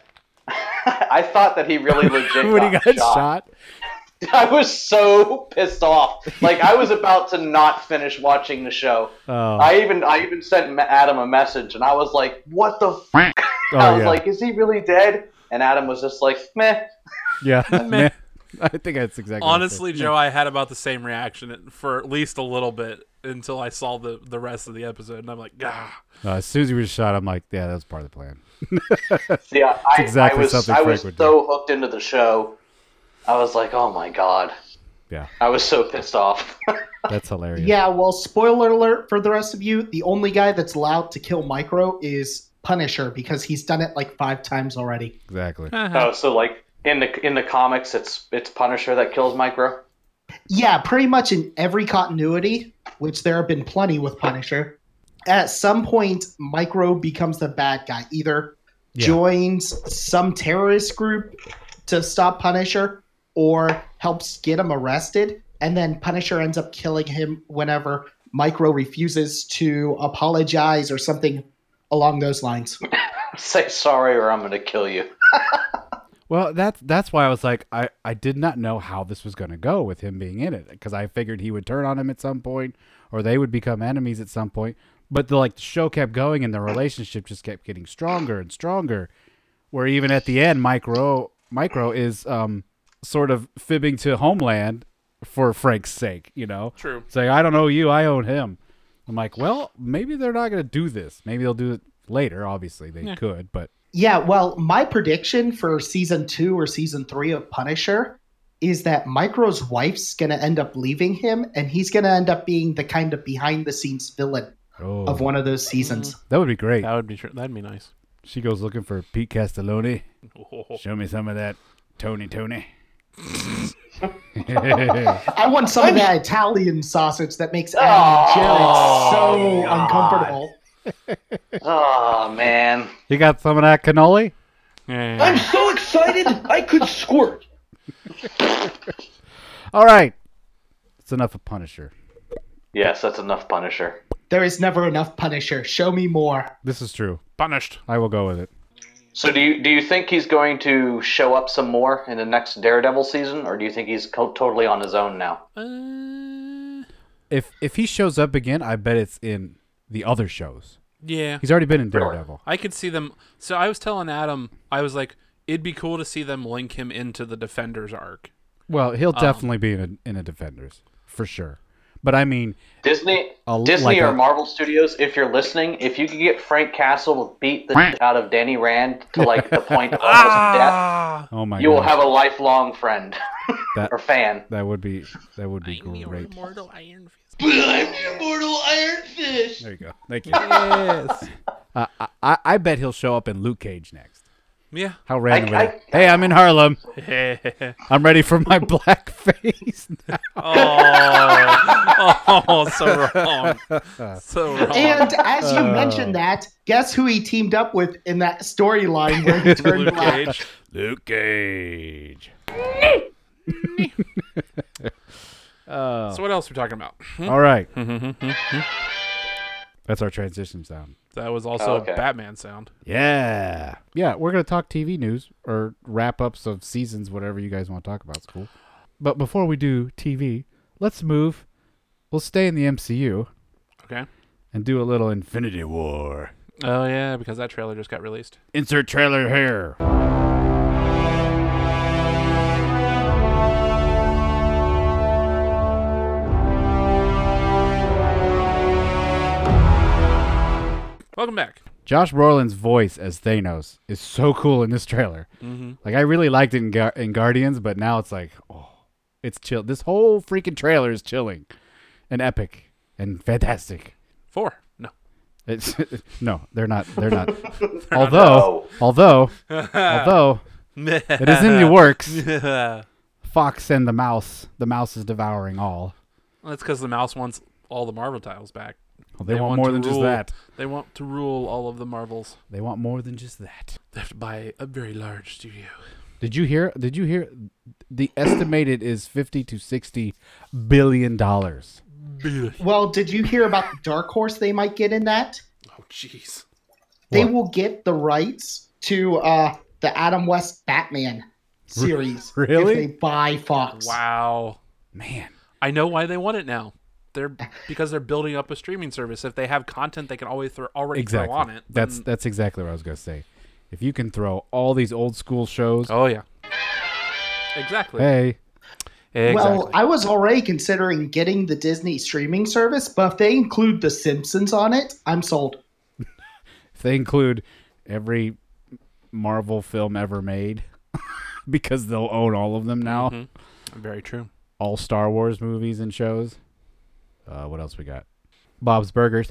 I thought that he really legit when he got, got shot. shot. I was so pissed off. Like I was about to not finish watching the show. Oh, I even I even sent Adam a message, and I was like, "What the?" F-? I oh was yeah. like, "Is he really dead?" And Adam was just like, "Meh." yeah. Man, I think that's exactly. Honestly, said. Joe, I had about the same reaction for at least a little bit until I saw the, the rest of the episode, and I'm like, ah. Uh, as soon as he was shot, I'm like, yeah, that was part of the plan. See, I, I, exactly I was something I Frank was would so hooked into the show. I was like, "Oh my god!" Yeah, I was so pissed off. that's hilarious. Yeah, well, spoiler alert for the rest of you. The only guy that's allowed to kill Micro is Punisher because he's done it like five times already. exactly. Uh-huh. oh, so like in the in the comics, it's it's Punisher that kills Micro. Yeah, pretty much in every continuity, which there have been plenty with Punisher. At some point, Micro becomes the bad guy. Either Yeah. joins some terrorist group to stop Punisher, or helps get him arrested, and then Punisher ends up killing him whenever Micro refuses to apologize or something along those lines. Say sorry, or I'm gonna kill you. Well, that's that's why I was like, I, I did not know how this was going to go with him being in it because I figured he would turn on him at some point or they would become enemies at some point. But the like the show kept going and the relationship just kept getting stronger and stronger. Where even at the end, Micro Micro is um sort of fibbing to Homeland for Frank's sake, you know. True. Saying, I don't owe you, I own him. I'm like, well, maybe they're not going to do this. Maybe they'll do it later. Obviously, they could, but Yeah, well, my prediction for season two or season three of Punisher is that Micro's wife's going to end up leaving him, and he's going to end up being the kind of behind the scenes villain oh, of one of those seasons. Mm. that would be great. That would be tr- that'd be nice. She goes looking for Pete Castiglione. Oh. Show me some of that Tony Tony. I want some of that Italian sausage that makes Adam oh, Jarrett so uncomfortable. Oh man. you got some of that cannoli? I'm so excited I could squirt. All right. It's enough of Punisher. Yes, that's enough Punisher. There is never enough Punisher. Show me more. This is true. Punished. I will go with it. So do you do you think he's going to show up some more in the next Daredevil season, or do you think he's co- totally on his own now? Uh, If if he shows up again, I bet it's in the other shows. yeah. He's already been in Really? Daredevil. I could see them. So I was telling Adam, I was like, it'd be cool to see them link him into the Defenders arc. Well, he'll definitely be in a, in a Defenders for sure. But I mean, Disney, A- Disney like or a- Marvel Studios, if you're listening, if you could get Frank Castle to beat the out of Danny Rand to like the point of almost death, Ah, oh my you will have a lifelong friend That- or fan. that would be that would be I'm great. immortal Iron Fist. But I'm the immortal Iron Fist. There you go. Thank you. Yes. Uh, I, I I bet he'll show up in Luke Cage next. Yeah. How random! I- would it- hey, I'm in Harlem. oh, I'm ready for my black face. now. Oh. oh, so wrong. So wrong. And as you oh. mentioned that, guess who he teamed up with in that storyline where he turned Luke black? Cage. Luke Cage. Oh. So what else are we talking about? Hmm? All right. That's our transition sound. That was also oh, Okay. Batman sound. Yeah. Yeah, we're going to talk TV news or wrap ups of seasons, whatever you guys want to talk about. It's cool. But before we do TV, let's move. We'll stay in the MCU Okay. and do a little Infinity War. Oh yeah, because that trailer just got released. Insert trailer here. Welcome back. Josh Brolin's voice as Thanos is so cool in this trailer. Mm-hmm. Like I really liked it in, Gar- in Guardians, but now it's like, oh, it's chill. This whole freaking trailer is chilling, and epic, and fantastic. Four. No. It's no, they're not. They're not. although, although, although it is in the works. Fox and the mouse. The mouse is devouring all. That's because the mouse wants all the Marvel titles back. Well, they, They want, want more to than just that. They want to rule all of the Marvels. They want more than just that. They have to buy a very large studio. Did you hear? Did you hear? The estimated is fifty to sixty billion dollars. Well, did you hear about the Dark Horse they might get in that? Oh, jeez. They What? will get the rights to uh, the Adam West Batman series Really? if they buy Fox. Wow. Man, I know why they want it now. They're because they're building up a streaming service. If they have content, they can always throw already exactly. throw on it. That's then- that's exactly what I was gonna say. If you can throw all these old school shows, oh yeah. Exactly. hey, Exactly. Well, I was already considering getting the Disney streaming service, but if they include The Simpsons on it, I'm sold. if they include every Marvel film ever made, because they'll own all of them now, Mhm. Very true. all Star Wars movies and shows. Uh, what else we got? Bob's Burgers.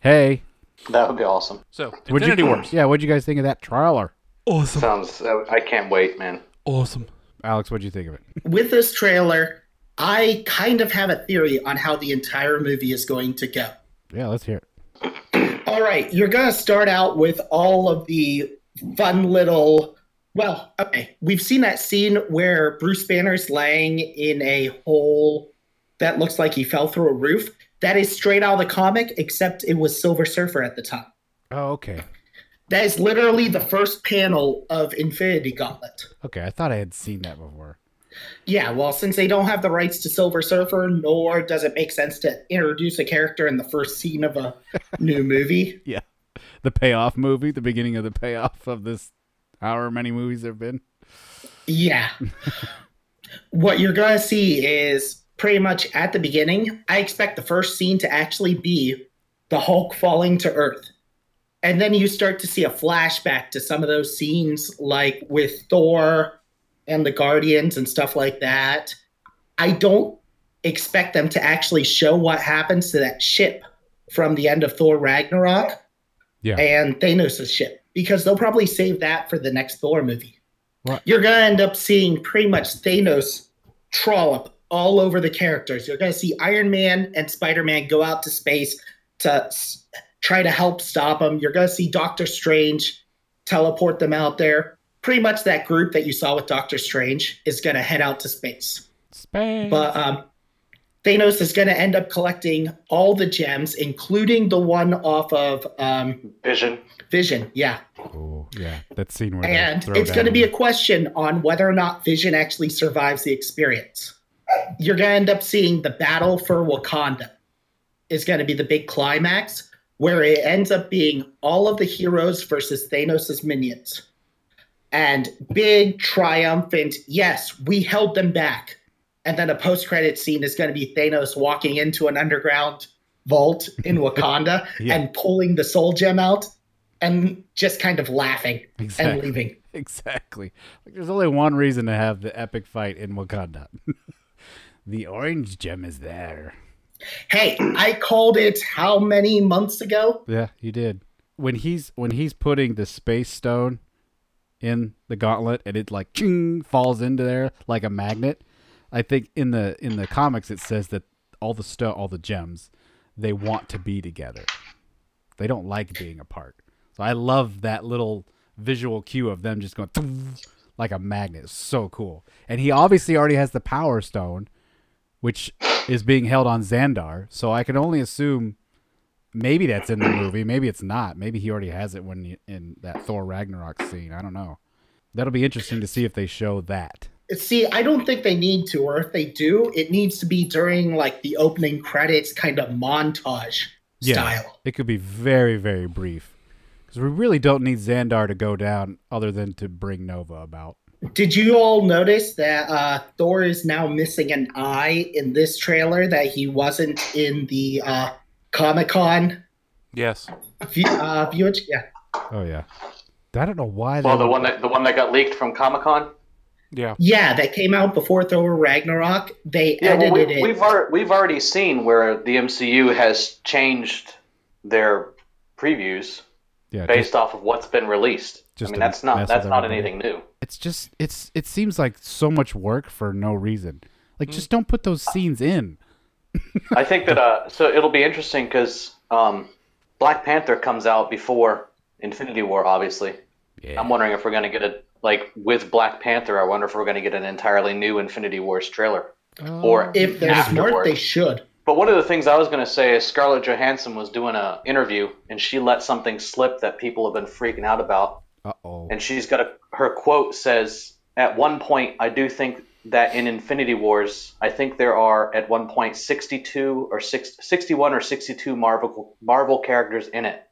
Hey, That would be awesome. So what'd Infinity you, Wars. Yeah, what'd you guys think of that trailer? Awesome. Sounds. I can't wait, man. Awesome. Alex, what'd you think of it? With this trailer, I kind of have a theory on how the entire movie is going to go. Yeah, let's hear it. All right, you're going to start out with all of the fun little. Well, okay, we've seen that scene where Bruce Banner's laying in a hole that looks like he fell through a roof. That is straight out of the comic, except it was Silver Surfer at the time. Oh, okay. That is literally the first panel of Infinity Gauntlet. Okay, I thought I had seen that before. Yeah, well, since they don't have the rights to Silver Surfer, nor does it make sense to introduce a character in the first scene of a new movie. Yeah, the payoff movie, the beginning of the payoff of this, however many movies there've been. Yeah. what you're going to see is pretty much at the beginning, I expect the first scene to actually be the Hulk falling to Earth. And then you start to see a flashback to some of those scenes, like with Thor and the Guardians and stuff like that. I don't expect them to actually show what happens to that ship from the end of Thor Ragnarok Yeah. and Thanos' ship because they'll probably save that for the next Thor movie. What? You're going to end up seeing pretty much Thanos trollop all over the characters. You're going to see Iron Man and Spider Man go out to space to s- try to help stop them. You're going to see Doctor Strange teleport them out there. Pretty much that group that you saw with Doctor Strange is going to head out to space. Space. But um, Thanos is going to end up collecting all the gems, including the one off of um, Vision. Vision. Yeah. oh, yeah, that scene where they And it's going to be a question on whether or not Vision actually survives the experience. You're going to end up seeing the battle for Wakanda is going to be the big climax where it ends up being all of the heroes versus Thanos' minions. And big triumphant, yes, we held them back. And then a post-credit scene is going to be Thanos walking into an underground vault in Wakanda Yeah. and pulling the soul gem out and just kind of laughing and Exactly. leaving. Exactly. Like, there's only one reason to have the epic fight in Wakanda. the orange gem is there. Hey, I called it how many months ago? Yeah, you did. When he's when he's putting the space stone in the gauntlet and it like ching, falls into there like a magnet. I think in the in the comics it says that all the sto- all the gems they want to be together. They don't like being apart. So I love that little visual cue of them just going like a magnet. It's so cool. And he obviously already has the power stone which is being held on Xandar. So I can only assume maybe that's in the movie. Maybe it's not. Maybe he already has it when you, in that Thor Ragnarok scene. I don't know. That'll be interesting to see if they show that. See, I don't think they need to, or if they do, it needs to be during like the opening credits kind of montage style. It could be very, very brief. Because we really don't need Xandar to go down other than to bring Nova about. Did you all notice that uh, Thor is now missing an eye in this trailer that he wasn't in the uh, Comic Con Yes. view- uh, viewage? Yeah. Oh, yeah. I don't know why. Well, they the one that the one that got leaked from Comic Con. Yeah. Yeah, that came out before Thor Ragnarok. They Yeah, well, edited we, it. we've already, we've already seen where the MCU has changed their previews yeah, just- based off of what's been released. just I mean, that's not that's not everybody. anything new. It's just it's it seems like so much work for no reason. Like, just don't put those scenes in. I think that uh, so it'll be interesting because um, Black Panther comes out before Infinity War, obviously. Yeah. I'm wondering if we're gonna get a like with Black Panther. I wonder if we're gonna get an entirely new Infinity Wars trailer. Or if they're smart, they should. But one of the things I was going to say is Scarlett Johansson was doing a interview and she let something slip that people have been freaking out about. Uh oh. And she's got a her quote says, "At one point, I do think that in Infinity Wars, I think there are at one point 62 or 6, 61 or 62 Marvel Marvel characters in it.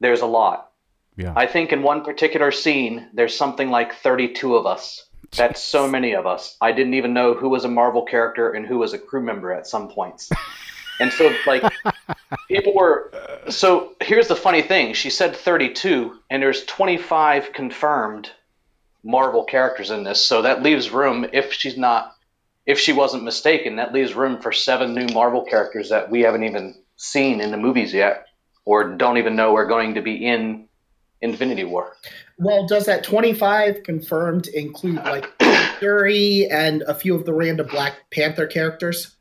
There's a lot. Yeah. I think in one particular scene, there's something like 32 of us. That's so many of us. I didn't even know who was a Marvel character and who was a crew member at some points. And so, like, people were. So here's the funny thing: she said 32, and there's 25 confirmed Marvel characters in this. So that leaves room, if she's not, if she wasn't mistaken, that leaves room for seven new Marvel characters that we haven't even seen in the movies yet, or don't even know are going to be in Infinity War. Well, does that 25 confirmed include like Fury and a few of the random Black Panther characters?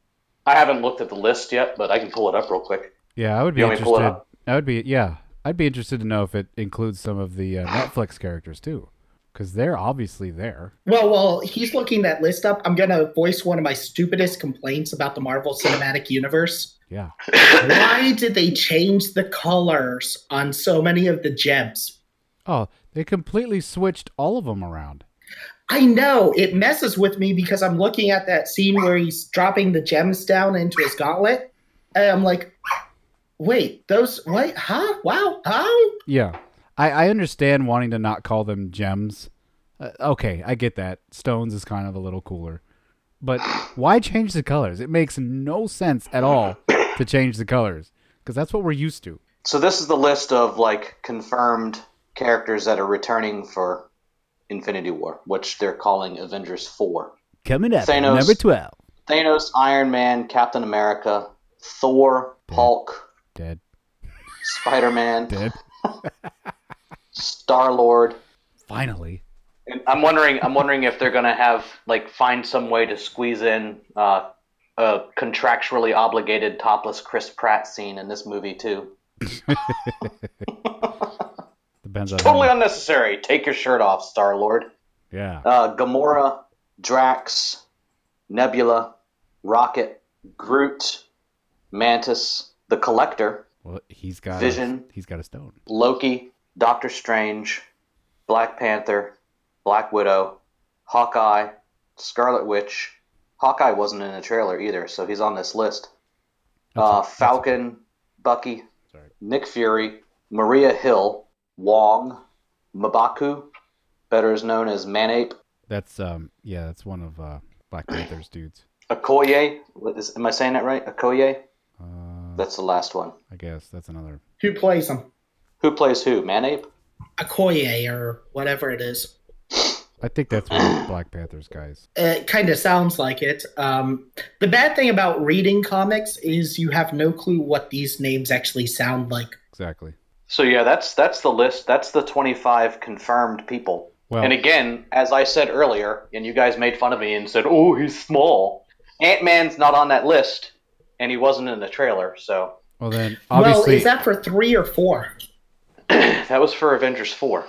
I haven't looked at the list yet, but I can pull it up real quick. Yeah, I would be You want me to pull it interested. I would be yeah. I'd be interested to know if it includes some of the uh, Netflix characters too, because they're obviously there. Well, while he's looking that list up, I'm going to voice one of my stupidest complaints about the Marvel Cinematic Universe. Yeah. Why did they change the colors on so many of the gems? Oh, they completely switched all of them around. I know it messes with me because I'm looking at that scene where he's dropping the gems down into his gauntlet, and I'm like, wait, those wait, Huh? Wow? How? Yeah, I, I understand wanting to not call them gems. Uh, okay, I get that. Stones is kind of a little cooler, but why change the colors? It makes no sense at all to change the colors because that's what we're used to. So this is the list of like confirmed characters that are returning for Infinity War, which they're calling Avengers 4. Coming up, Thanos. number twelve. Thanos, Iron Man, Captain America, Thor, Hulk, Dead, Spider Man, dead. Star Lord. Finally, And I'm wondering I'm wondering if they're gonna have like find some way to squeeze in uh, a contractually obligated topless Chris Pratt scene in this movie too. depends on Totally how- unnecessary. Take your shirt off, Star Lord. yeah. Uh, Gamora, Drax, Nebula, Rocket, Groot, Mantis, the Collector, Well, he's got Vision. A, he's got a stone. Loki, Doctor Strange, Black Panther, Black Widow, Hawkeye, Scarlet Witch. Hawkeye wasn't in the trailer either, so he's on this list. Uh, a- that's a- Falcon, Bucky, Sorry. Nick Fury, Maria Hill, Wong, M'Baku, better is known as Manape, That's um yeah, that's one of uh Black Panther's dudes. Okoye. What is, am I saying that right? Okoye? Uh, That's the last one. I guess that's another. Who plays him? Who plays who? Manape? Okoye or whatever it is. I think that's one of Black Panther's guys. It kind of sounds like it. Um, the bad thing about reading comics is you have no clue what these names actually sound like. Exactly. So yeah, that's that's the list. That's the 25 confirmed people. Well, And again, as I said earlier, and you guys made fun of me and said, "Oh, he's small." Ant Man's not on that list, and he wasn't in the trailer. So well then Well, is that for three or four? that was for Avengers 4.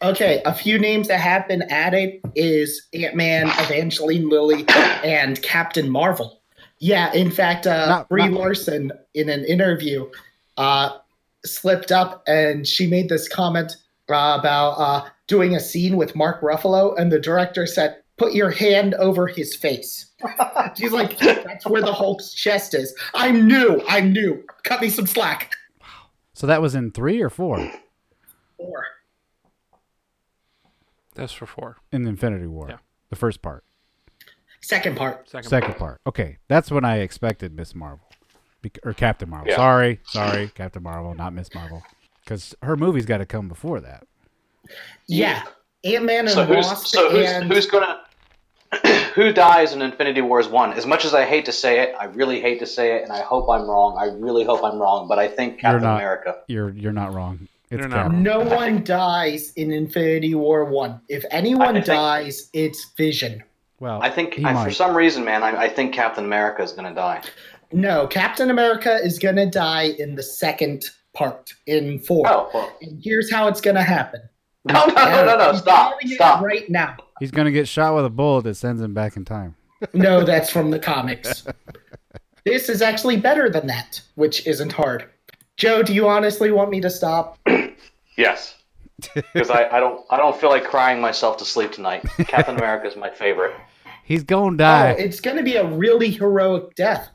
Okay, a few names that have been added is Ant Man, Evangeline Lilly, and Captain Marvel. Yeah, in fact, uh, Not- Brie not- Larson in an interview uh, slipped up and she made this comment uh, about uh, doing a scene with Mark Ruffalo, and the director said, "Put your hand over his face." She's like, "That's where the Hulk's chest is." I'm new. I'm new. Cut me some slack. so that was in three or four Four. That's for four. in Infinity War. Yeah. The first part. second part. Second. Second part. Okay, that's when I expected Miss Marvel, Bec- or Captain Marvel. Yeah. Sorry, sorry, Captain Marvel, not Miss Marvel, because her movie's got to come before that. Yeah, Ant Man and So who's Wasp so who's, and who's gonna who dies in Infinity Wars one? As much as I hate to say it, I really hate to say it, and I hope I'm wrong. I really hope I'm wrong, but I think Captain not. America. You're you're not wrong. It's You're not wrong. no one dies in Infinity War one. If anyone I think- dies, it's Vision. Well, I think I, for some reason, man, I, I think Captain America is gonna die. No, Captain America is gonna die in the second part in four. Oh well, And here's how it's gonna happen. no, no, no, no, no! Stop, stop. Right now. He's gonna get shot with a bullet that sends him back in time. No, that's from the comics. this is actually better than that, which isn't hard. Joe, do you honestly want me to stop? Yes, because I, I don't I don't feel like crying myself to sleep tonight. Captain America is my favorite. He's gonna Oh, die. it's gonna be a really heroic death.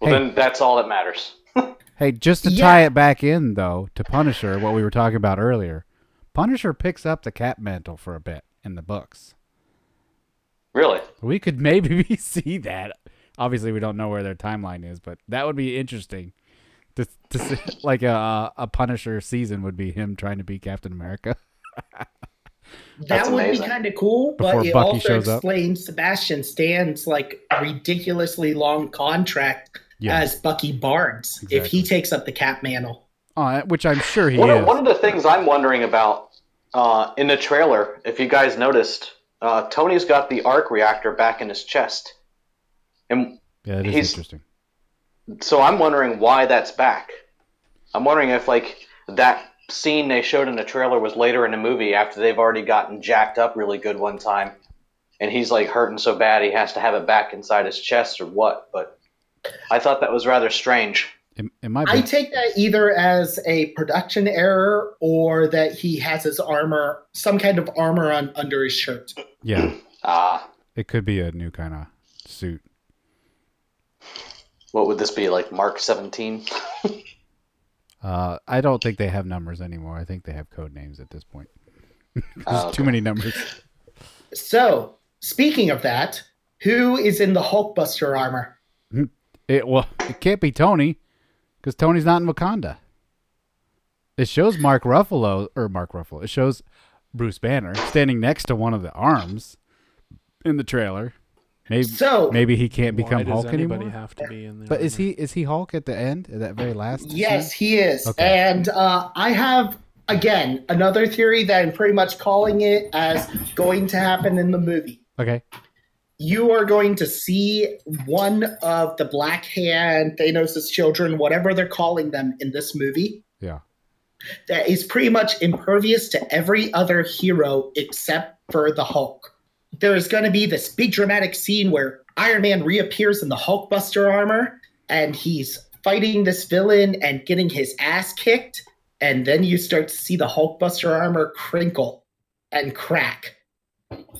Well, Hey. then that's all that matters. hey, just to Yeah. tie it back in though to Punisher, what we were talking about earlier. Punisher picks up the Cap mantle for a bit in the books. Really? We could maybe see that. Obviously, we don't know where their timeline is, but that would be interesting. To, to see, like a a Punisher season would be him trying to be Captain America. That would amazing. be kind of cool, but Before it Bucky also shows up. explains Sebastian Stan's like ridiculously long contract Yeah. as Bucky Barnes if he takes up the Cap mantle. Oh, which I'm sure he One is. of, one of the things I'm wondering about uh, in the trailer, if you guys noticed, uh, Tony's got the arc reactor back in his chest, and yeah, it is he's- interesting. so I'm wondering why that's back. I'm wondering if like that scene they showed in the trailer was later in the movie after they've already gotten jacked up really good one time, and he's like hurting so bad he has to have it back inside his chest or what. But I thought that was rather strange. It, it might I take that either as a production error or that he has his armor, some kind of armor on under his shirt. yeah, Ah, it could be a new kind of suit. what would this be like? Mark seventeen? Uh, I don't think they have numbers anymore. I think they have code names at this point. There's Oh, too many numbers. So, speaking of that, who is in the Hulkbuster armor? It well, it can't be Tony, because Tony's not in Wakanda. It shows Mark Ruffalo or Mark Ruffalo. It shows Bruce Banner standing next to one of the arms in the trailer. Maybe So, maybe he can't Why become does Hulk anybody anymore. have to be in there? But is he is he Hulk at the end at that very last? yes, scene? he is. Okay. And uh, I have, again, another theory that I'm pretty much calling it as going to happen in the movie. Okay. You are going to see one of the Black Hand, Thanos' children, whatever they're calling them in this movie, Yeah. that is pretty much impervious to every other hero except for the Hulk. There is going to be this big dramatic scene where Iron Man reappears in the Hulkbuster armor and he's fighting this villain and getting his ass kicked. And then you start to see the Hulkbuster armor crinkle and crack.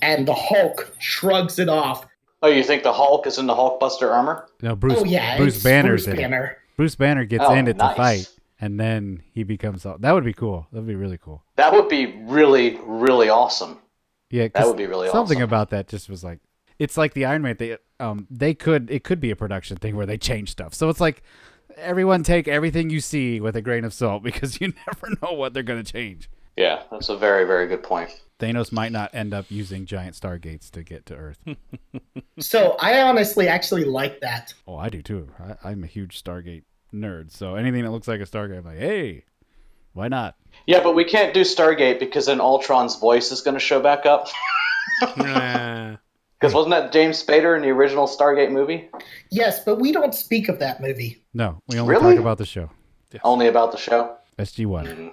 And the Hulk shrugs it off Oh, you think the Hulk is in the Hulkbuster armor? No, Bruce. oh yeah, Bruce it's Banner's Bruce in it. Banner. Bruce Banner gets Oh, in it nice. to fight, and then he becomes Hulk. That would be cool. That'd be really cool. That would be really, really awesome. Yeah, that would be really something awesome. about that just was like it's like the Iron Man They Um, they could it could be a production thing where they change stuff. So it's like everyone take everything you see with a grain of salt because you never know what they're gonna change. Yeah, that's a very, very good point. Thanos might not end up using giant stargates to get to Earth. So I honestly actually like that. oh, I do too. I, I'm a huge Stargate nerd. So anything that looks like a Stargate, I'm like, hey, why not? Yeah, but we can't do Stargate because then Ultron's voice is going to show back up. Nah. Because wasn't that James Spader in the original Stargate movie? Yes, but we don't speak of that movie. No, we only Really? talk about the show. Only about the show? SG One Mhm.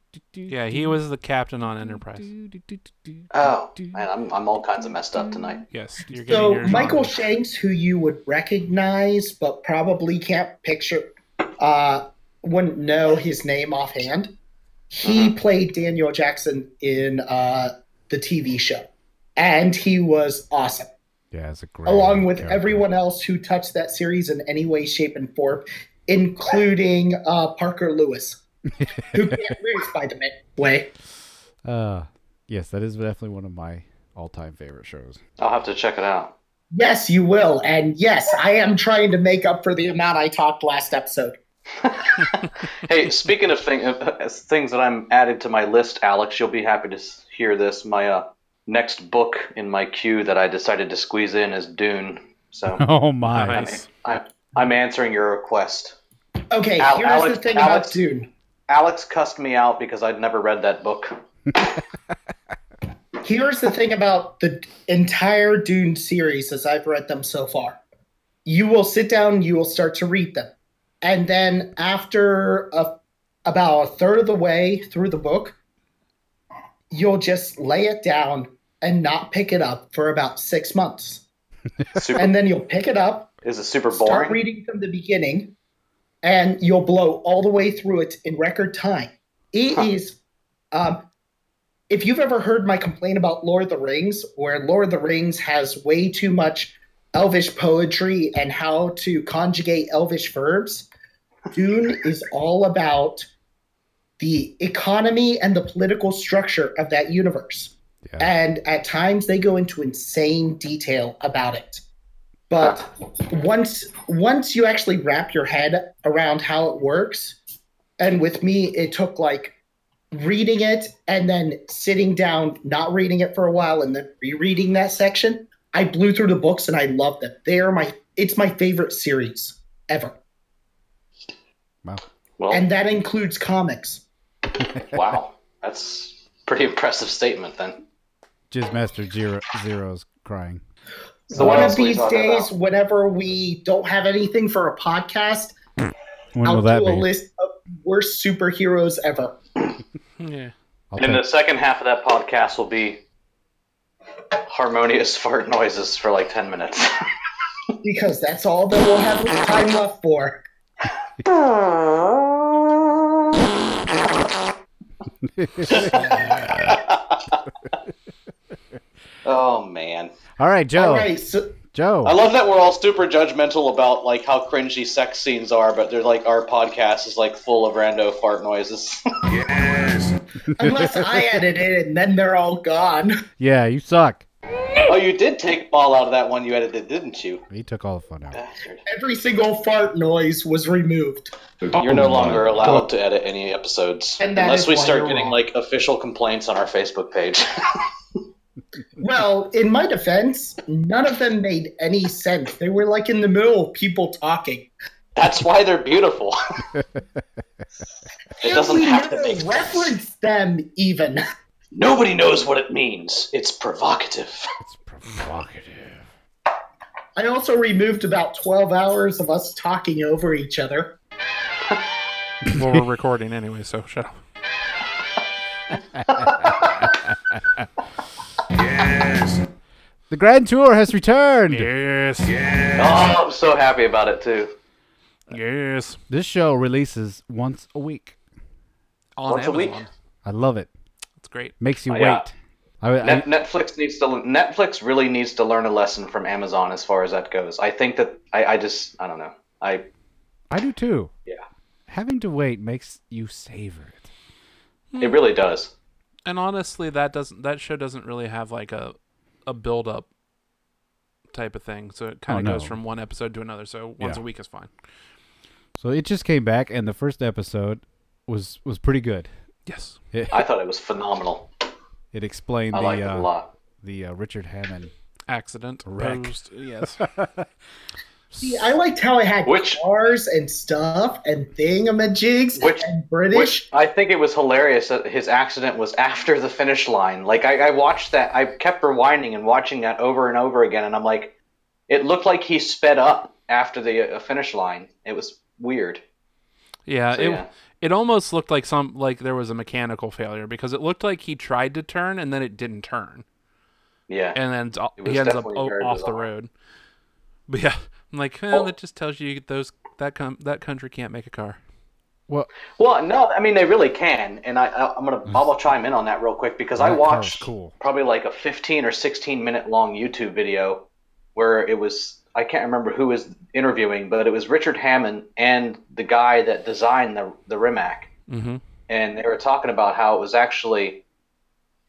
Yeah, he was the captain on Enterprise. Oh, man, I'm, I'm all kinds of messed up tonight. Yes, you're getting So your Michael genre. Shanks, who you would recognize but probably can't picture, uh, wouldn't know his name offhand. He played Daniel Jackson in uh, the TV show, and he was awesome. Yeah, it's a great. along with character. everyone else who touched that series in any way, shape, and form, including uh, Parker Lewis, who can't lose, by the way. Uh, yes, that is definitely one of my all-time favorite shows. I'll have to check it out. Yes, you will. And yes, I am trying to make up for the amount I talked last episode. Hey, speaking of thing, uh, things that I'm added to my list, Alex, you'll be happy to hear this. My uh, next book in my queue that I decided to squeeze in is Dune. So Oh my! Nice. I, I'm answering your request. Okay, Al- here's Alex- the thing Alex- about Dune. Alex cussed me out because I'd never read that book. Here's the thing about the entire Dune series as I've read them so far. You will sit down, you will start to read them. And then after a, about a third of the way through the book, you'll just lay it down and not pick it up for about six months. Super, And then you'll pick it up, is it super boring? start reading from the beginning, and you'll blow all the way through it in record time. It is, Huh. um, if you've ever heard my complaint about Lord of the Rings, where Lord of the Rings has way too much elvish poetry and how to conjugate elvish verbs, Dune is all about the economy and the political structure of that universe. Yeah. And at times they go into insane detail about it. But once once you actually wrap your head around how it works, and with me it took like reading it and then sitting down, not reading it for a while, and then rereading that section. I blew through the books and I loved them. They are my it's my favorite series ever. Wow. Well, And that includes comics. wow, that's pretty impressive statement then. Jizzmaster Zero Zero's crying. So One uh, of these days, about? whenever we don't have anything for a podcast, When I'll will that do a be? list of worst superheroes ever. Yeah. I'll And the second half of that podcast will be harmonious fart noises for like 10 minutes. Because that's all that we'll have time left for. oh, man. All right, Joe. All right, so Joe. I love that we're all super judgmental about like how cringy sex scenes are, but they're like our podcast is like full of rando fart noises. Yes. Unless I edit it and then they're all gone. yeah, you suck. oh, you did take ball out of that one you edited, didn't you? He took all the fun out. Bastard. Every single fart noise was removed. You're no longer allowed to edit any episodes And unless we start getting wrong. like official complaints on our Facebook page. Well, in my defense, none of them made any sense. They were like in the middle of people talking. That's why they're beautiful. it doesn't we have to never make sense. reference them even. Nobody knows what it means. It's provocative. It's provocative. I also removed about 12 hours of us talking over each other. well, we're recording anyway, so shut up. The Grand Tour has returned. Yes. Yes. Oh, I'm so happy about it too. Yes. This show releases once a week. On Once a week? I love it. It's great. Makes you Oh, yeah. wait. I, I, Net- Netflix needs to Netflix really needs to learn a lesson from Amazon as far as that goes. I think that I, I just I don't know. I I do too. yeah. Having to wait makes you savor it. It really does. And honestly, that doesn't that show doesn't really have like a a build up type of thing. So it kind of Oh, no. goes from one episode to another. So once Yeah. a week is fine. So it just came back, and the first episode was was pretty good. Yes. It, I thought it was phenomenal. it explained I the liked it uh, a lot. the uh, Richard Hammond. Accident. Wreck. Post. Yes. See, I liked how it had Which- cars and stuff and thingamajigs Which- and British. Which I think it was hilarious that his accident was after the finish line. Like I, I watched that, I kept rewinding and watching that over and over again, and I'm like, it looked like he sped up after the uh, finish line. It was weird. Yeah. So, it yeah. it almost looked like some like there was a mechanical failure because it looked like he tried to turn and then it didn't turn. Yeah. and then it's- It was he ends up definitely o- very off the road. But yeah, I'm like, well, Oh. that just tells you those that com- that country can't make a car. Well, Well, no, I mean they really can, and I, I I'm gonna I'll chime in on that real quick because I That car was watched cool. probably like a 15 or 16 minute long YouTube video where it was I can't remember who was interviewing, but it was Richard Hammond and the guy that designed the the Rimac, Mm-hmm. and they were talking about how it was actually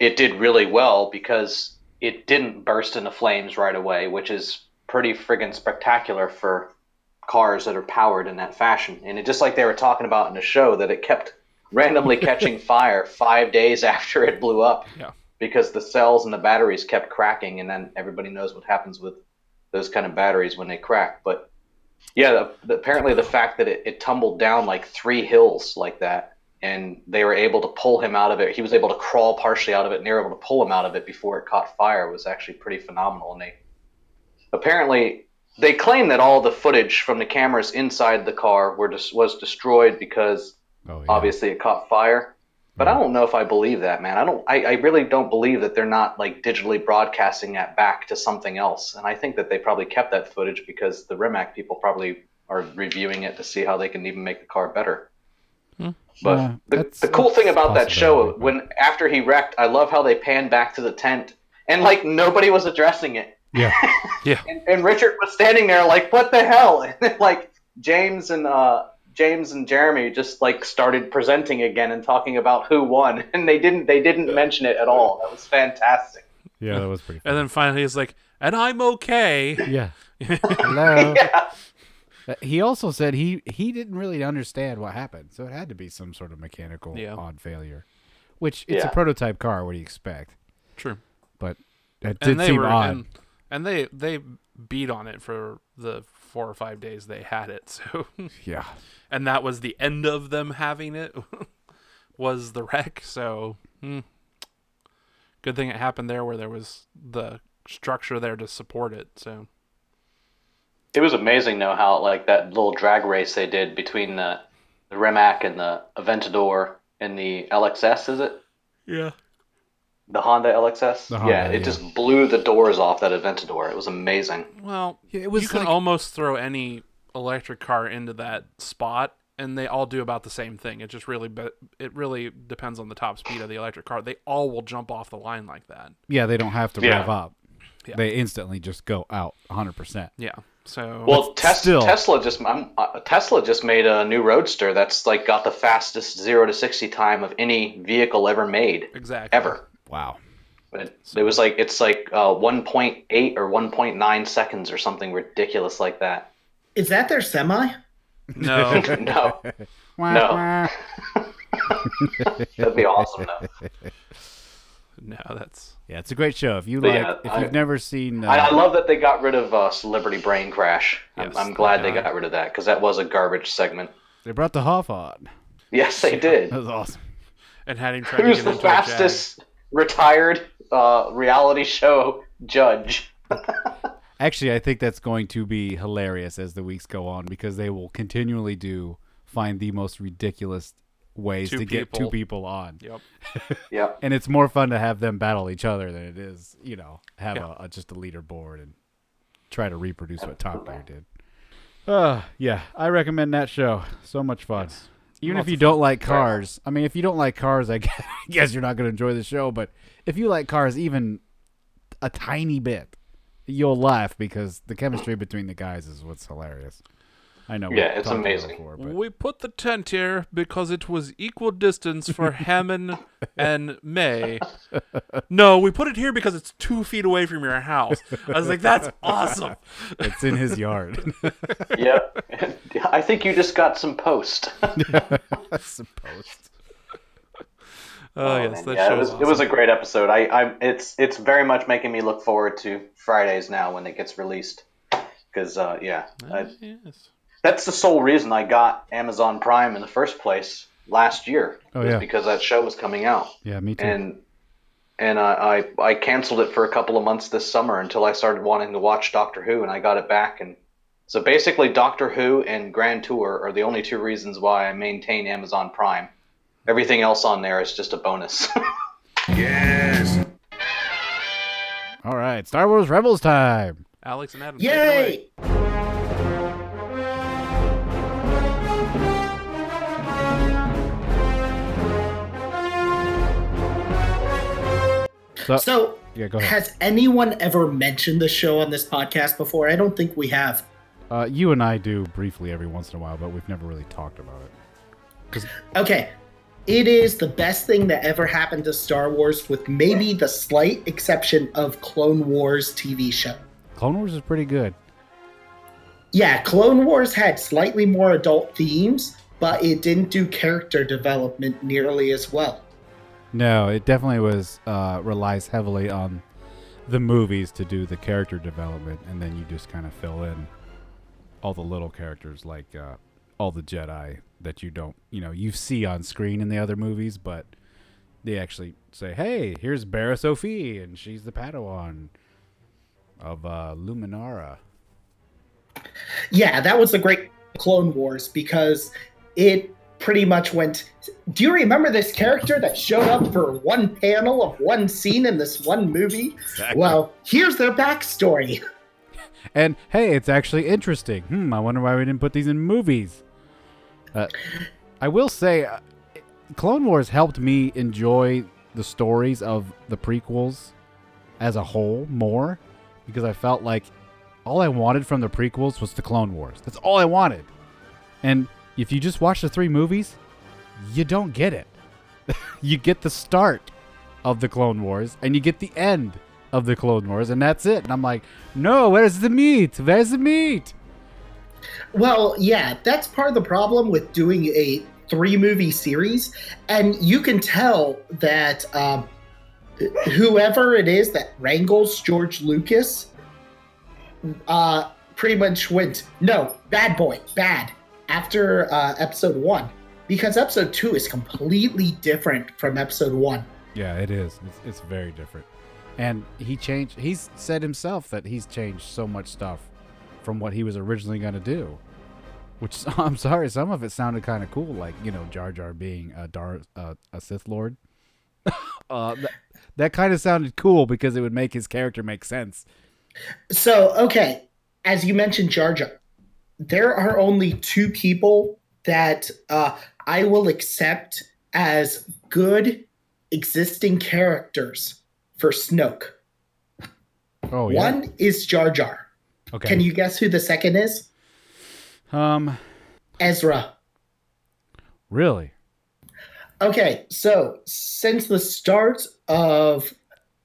it did really well because it didn't burst into flames right away, which is pretty friggin' spectacular for cars that are powered in that fashion. And it just like they were talking about in the show that it kept randomly catching fire five days after it blew up. Yeah. Because the cells and the batteries kept cracking, and then everybody knows what happens with those kind of batteries when they crack. But yeah, the, the, apparently the fact that it, it tumbled down like three hills like that, and they were able to pull him out of it. He was able to crawl partially out of it, and they were able to pull him out of it before it caught fire. Was actually pretty phenomenal. And they apparently they claim that all the footage from the cameras inside the car were dis- was destroyed because oh yeah. obviously it caught fire. But I don't know if I believe that, man. I don't. I, I really don't believe that they're not like digitally broadcasting that back to something else. And I think that they probably kept that footage because the Rimac people probably are reviewing it to see how they can even make the car better. Hmm. But Yeah, the, the cool thing about that show, when after he wrecked, I love how they panned back to the tent and like nobody was addressing it. Yeah. Yeah. And, and Richard was standing there like, "What the hell?" And then, like James and uh, James and Jeremy just like started presenting again and talking about who won, and they didn't they didn't mention it at all. That was fantastic. Yeah, that was pretty. And then finally he's like, and I'm okay. yeah. Hello. Yeah, Uh, He also said he he didn't really understand what happened, so it had to be some sort of mechanical Yeah. odd failure. Which it's Yeah. a prototype car. What do you expect? True. But that And did they seem were odd. And, and they they beat on it for the four or five days they had it. So Yeah. and that was the end of them having it was the wreck. So hmm, good thing it happened there where there was the structure there to support it. So It was amazing though how like that little drag race they did between the the Rimac and the Aventador and the NSX. Is it yeah, the Honda NSX? The Honda, yeah, it yeah. just blew the doors off that Aventador. It was amazing. well, it was you can almost throw any electric car into that spot. And they all do about the same thing. It just really, be- it really depends on the top speed of the electric car. They all will jump off the line like that. Yeah, they don't have to Yeah. rev up. Yeah. They instantly just go out 100%. Yeah. So Well, Tes- still- Tesla just I'm, uh, Tesla just made a new Roadster that's like got the fastest zero to sixty time of any vehicle ever made exactly ever. Wow. It, it was like it's like uh, 1.8 or 1.9 seconds or something ridiculous like that. Is that their semi? No, No, Wah, No. wah. that'd be awesome though. no, that's Yeah, it's a great show. If you But like, yeah, if I- you've never seen, uh, I, I love that they got rid of uh, Celebrity Brain Crash. I'm, Yes, I'm glad they got rid of that because that was a garbage segment. they brought the Hoff on. Yes, they did. That was awesome. and had him try to Who's get the into a Jag. Fastest retired uh, reality show judge? Actually, I think that's going to be hilarious as the weeks go on because they will continually do find the most ridiculous ways Two to get two people. people on. Yep. Yeah. And it's more fun to have them battle each other than it is, you know, have Yeah. a, a just a leaderboard and try to reproduce what Top Gear did. Uh, yeah, I recommend that show. So much fun. Even if you don't like cars, I mean, if you don't like cars, I guess you're not going to enjoy the show. But if you like cars even a tiny bit, you'll laugh because the chemistry between the guys is what's hilarious. I know. Yeah, it's talked about it amazing. before, but- We put the tent here because it was equal distance for Hammond and May. No, we put it here because it's two feet away from your house. I was like, that's awesome. it's in his yard. yeah. I think you just got some post. I suppose. Oh, yes, that yeah, show it was it was a great episode. I, I it's it's very much making me look forward to Fridays now when it gets released. Because uh, yeah, I, Yes. That's the sole reason I got Amazon Prime in the first place last year. Oh, was yeah. because that show was coming out, Yeah, me too. and and I, I I canceled it for a couple of months this summer until I started wanting to watch Doctor Who, and I got it back. And so basically, Doctor Who and Grand Tour are the only two reasons why I maintain Amazon Prime. Everything else on there is just a bonus. Yes. All right, Star Wars Rebels time. Alex and Adam. take it away. Yay! So, So, yeah, go ahead. has anyone ever mentioned the show on this podcast before? I don't think we have. Uh, you and I do briefly every once in a while, but we've never really talked about it. Okay. It is the best thing that ever happened to Star Wars, with maybe the slight exception of Clone Wars TV show. Clone Wars is pretty good. Yeah, Clone Wars had slightly more adult themes, but it didn't do character development nearly as well. No, it definitely was uh, relies heavily on the movies to do the character development, and then you just kind of fill in all the little characters like uh, all the Jedi that you don't, you know, you see on screen in the other movies, but they actually say, "Hey, here's Barriss Offee, and she's the Padawan of uh, Luminara." Yeah, that was the great Clone Wars because it pretty much went. Do you remember this character that showed up for one panel of one scene in this one movie? Well, here's their backstory. And hey, it's actually interesting. Hmm, I wonder why we didn't put these in movies. Uh, I will say, uh, Clone Wars helped me enjoy the stories of the prequels as a whole more because I felt like all I wanted from the prequels was the Clone Wars. That's all I wanted. And if you just watch the three movies, you don't get it. you get the start of the Clone Wars and you get the end of the Clone Wars, and that's it. And I'm like, no, where's the meat? Where's the meat? Well, yeah, that's part of the problem with doing a three movie series. And you can tell that um, whoever it is that wrangles George Lucas uh, pretty much went, no, bad boy, bad, after uh, episode one. Because episode two is completely different from episode one. Yeah, it is. It's, it's very different. And he changed. He's said himself that he's changed so much stuff from what he was originally going to do. Which I'm sorry, some of it sounded kind of cool, like you know Jar Jar being a Dar uh, a Sith Lord. uh, that, that kind of sounded cool because it would make his character make sense. So, okay, as you mentioned, Jar Jar, there are only two people that uh, I will accept as good existing characters for Snoke. Oh yeah. One is Jar Jar. okay. Can you guess who the second is? Um. Ezra. Really? Okay, so since the start of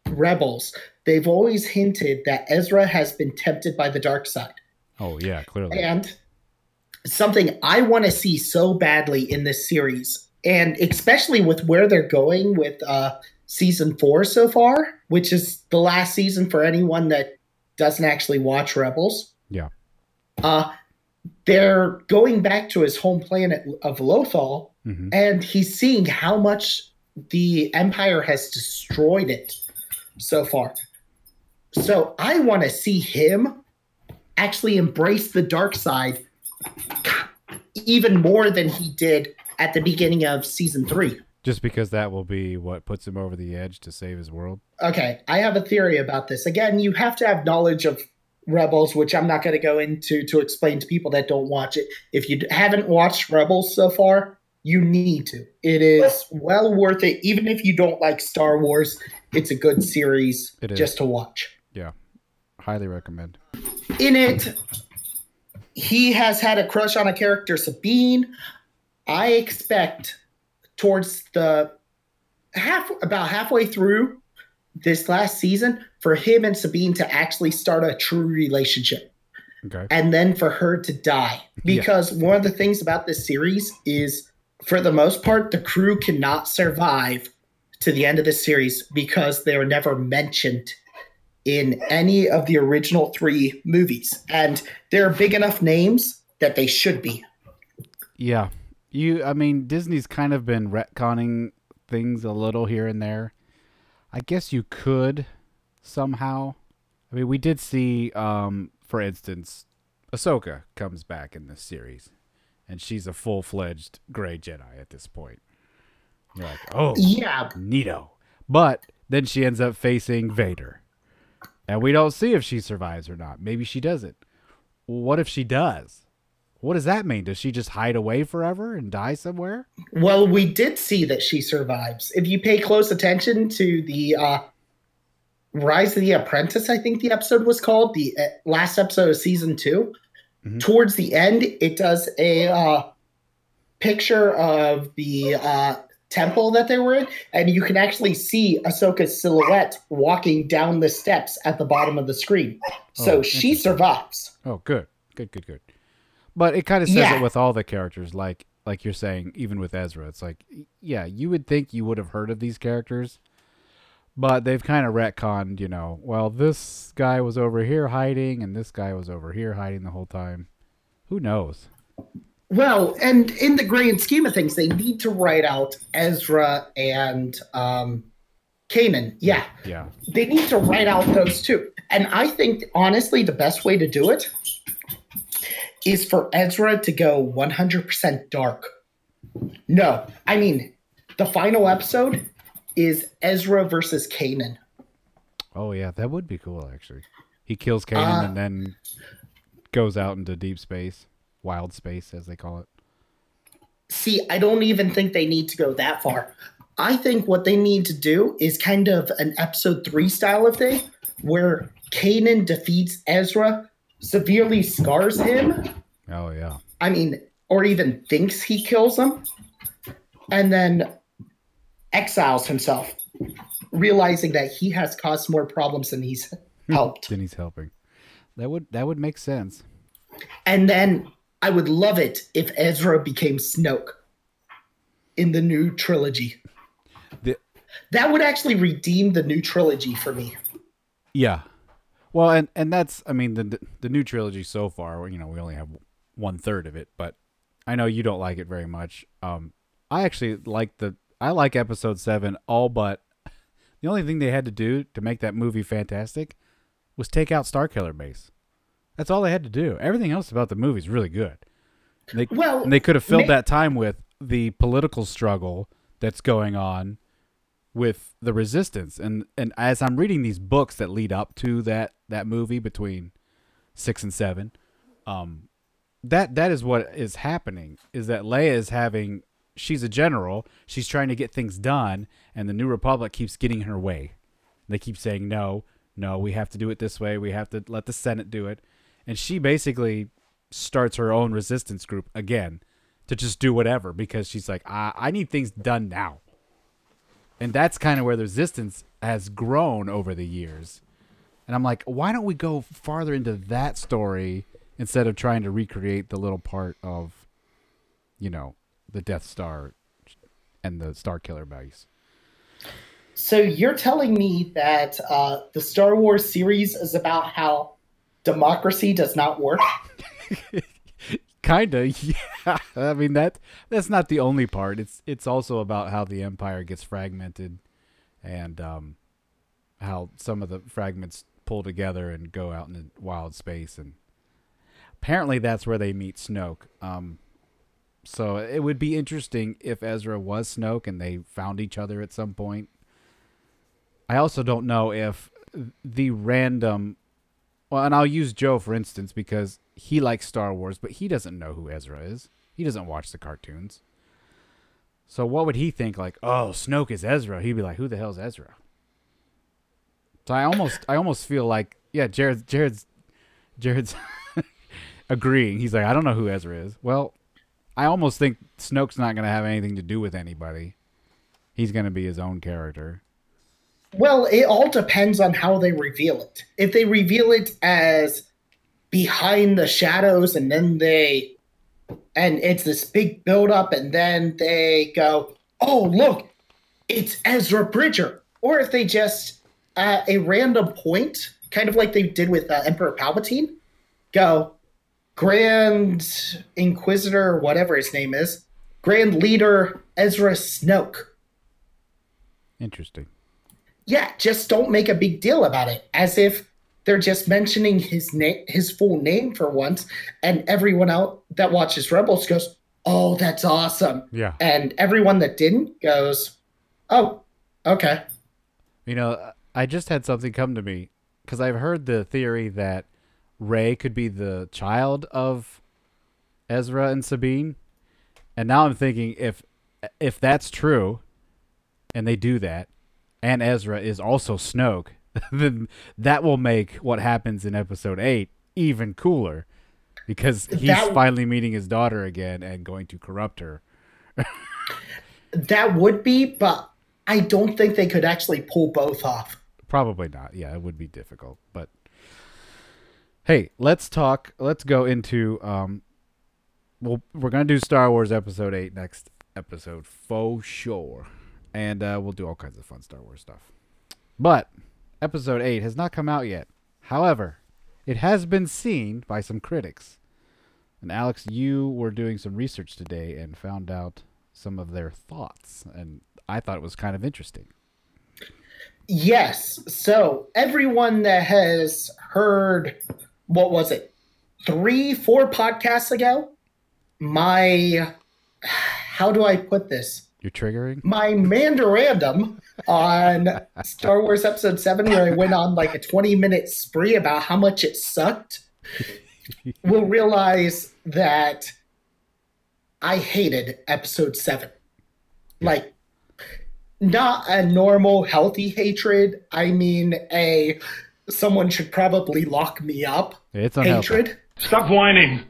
Rebels, they've always hinted that Ezra has been tempted by the dark side. Oh yeah, clearly. And something I want to see so badly in this series, and especially with where they're going with uh, season four so far, which is the last season for anyone that doesn't actually watch Rebels. Yeah. Uh, they're going back to his home planet of Lothal, hmm and he's seeing how much the Empire has destroyed it so far. So I want to see him actually embrace the dark side even more than he did at the beginning of season three. Just because that will be what puts him over the edge to save his world. Okay, I have a theory about this. Again, you have to have knowledge of Rebels, which I'm not going to go into to explain to people that don't watch it. If you haven't watched Rebels so far, you need to. It is well worth it. Even if you don't like Star Wars, it's a good series just to watch. Highly recommend. in it, he has had a crush on a character, Sabine. I expect towards the half about halfway through this last season for him and Sabine to actually start a true relationship Okay. and then for her to die. Because one of the things about this series is for the most part the crew cannot survive to the end of the series because they were never mentioned in any of the original three movies. And they're big enough names that they should be. Yeah. You I mean Disney's kind of been retconning things a little here and there. I guess you could somehow. I mean, we did see um for instance Ahsoka comes back in this series and she's a full-fledged gray Jedi at this point. You're like, "Oh, Yeah, neato." But then she ends up facing Vader. And we don't see if she survives or not. Maybe she doesn't. What if she does? What does that mean? Does she just hide away forever and die somewhere? Well, we did see that she survives. If you pay close attention to the uh, Rise of the Apprentice, I think the episode was called, the uh, last episode of season 2 Mhm. towards the end, it does a uh, picture of the uh, temple that they were in, and you can actually see Ahsoka's silhouette walking down the steps at the bottom of the screen. Oh, so Oh, she survives. Oh, good. Good, good, good. But it kind of says Yeah. it with all the characters like like you're saying even with Ezra. It's like yeah, you would think you would have heard of these characters. But they've kind of retconned, you know, well, this guy was over here hiding and this guy was over here hiding the whole time. Who knows? Well, and in the grand scheme of things, they need to write out Ezra and um, Kanan. Yeah, Yeah. they need to write out those two. And I think, honestly, the best way to do it is for Ezra to go 100% dark. No, I mean, the final episode is Ezra versus Kanan. Oh yeah, that would be cool actually. He kills Kanan Uh, and then goes out into deep space, wild space as they call it. See, I don't even think they need to go that far. I think what they need to do is kind of an episode three style of thing where Kanan defeats Ezra, severely scars him. Oh yeah. I mean, or even thinks he kills him, and then exiles himself, realizing that he has caused more problems than he's helped. Then he's helping. That would that would make sense. And then I would love it if Ezra became Snoke in the new trilogy. The- that would actually redeem the new trilogy for me. Yeah. Well, and and that's I mean the the new trilogy so far. You know, we only have one third of it, but I know you don't like it very much. Um, I actually like the I like episode seven all but The only thing they had to do to make that movie fantastic was take out Starkiller Base. That's all they had to do. Everything else about the movie is really good. They, Well, and they could have filled ma- that time with the political struggle that's going on with the resistance. And and as I'm reading these books that lead up to that that movie between six and seven, um, that that is what is happening. Is that Leia is having she's a general. She's trying to get things done, and the New Republic keeps getting in her way. They keep saying no, no, we have to do it this way. We have to let the Senate do it, and she basically starts her own resistance group again to just do whatever because she's like, I, I need things done now. And that's kind of where the resistance has grown over the years. And I'm like, why don't we go farther into that story instead of trying to recreate the little part of, you know, the Death Star and the Starkiller base? So you're telling me that uh, the Star Wars series is about how democracy does not work? Kinda, yeah. I mean that that's not the only part. It's it's also about how the empire gets fragmented, and um, how some of the fragments pull together and go out in wild space, and apparently that's where they meet Snoke. Um, so it would be interesting if Ezra was Snoke and they found each other at some point. I also don't know if the random well, and I'll use Joe for instance because he likes Star Wars, but he doesn't know who Ezra is. He doesn't watch the cartoons. So what would he think? Like, oh, Snoke is Ezra. He'd be like, who the hell's Ezra? So I almost, I almost feel like, yeah, Jared, Jared's, Jared's agreeing. He's like, I don't know who Ezra is. Well, I almost think Snoke's not going to have anything to do with anybody. He's going to be his own character. Well, it all depends on how they reveal it. If they reveal it as behind the shadows and then they and it's this big build up and then they go, "Oh, look, it's Ezra Bridger." Or if they just at a random point, kind of like they did with uh, Emperor Palpatine, go Grand Inquisitor, whatever his name is, Grand Leader Ezra Snoke. Interesting. Yeah, just don't make a big deal about it, as if they're just mentioning his name, his full name for once, and everyone out that watches Rebels goes, "Oh, that's awesome," Yeah. and everyone that didn't goes, "Oh, okay." You know, I just had something come to me because I've heard the theory that Rey could be the child of Ezra and Sabine, and now I'm thinking if if that's true, and they do that, and Ezra is also Snoke, then that will make what happens in Episode Eight even cooler, because he's That- finally meeting his daughter again and going to corrupt her. That would be, but I don't think they could actually pull both off. Probably not. Yeah, it would be difficult. But hey, let's talk. Let's go into. Um, well, we're gonna do Star Wars Episode Eight next episode for sure, and uh, we'll do all kinds of fun Star Wars stuff. But Episode Eight has not come out yet. However, it has been seen by some critics. And Alex, you were doing some research today and found out some of their thoughts, and I thought it was kind of interesting. Yes. So everyone that has heard, what was it, three, four podcasts ago, my, how do I put this? You're triggering. My Mandarandum on Star Wars Episode 7, where I went on like a 20 minute spree about how much it sucked, will realize that I hated Episode 7. Like, not a normal healthy hatred. I mean a someone should probably lock me up It's unhealthy. hatred. Stop whining.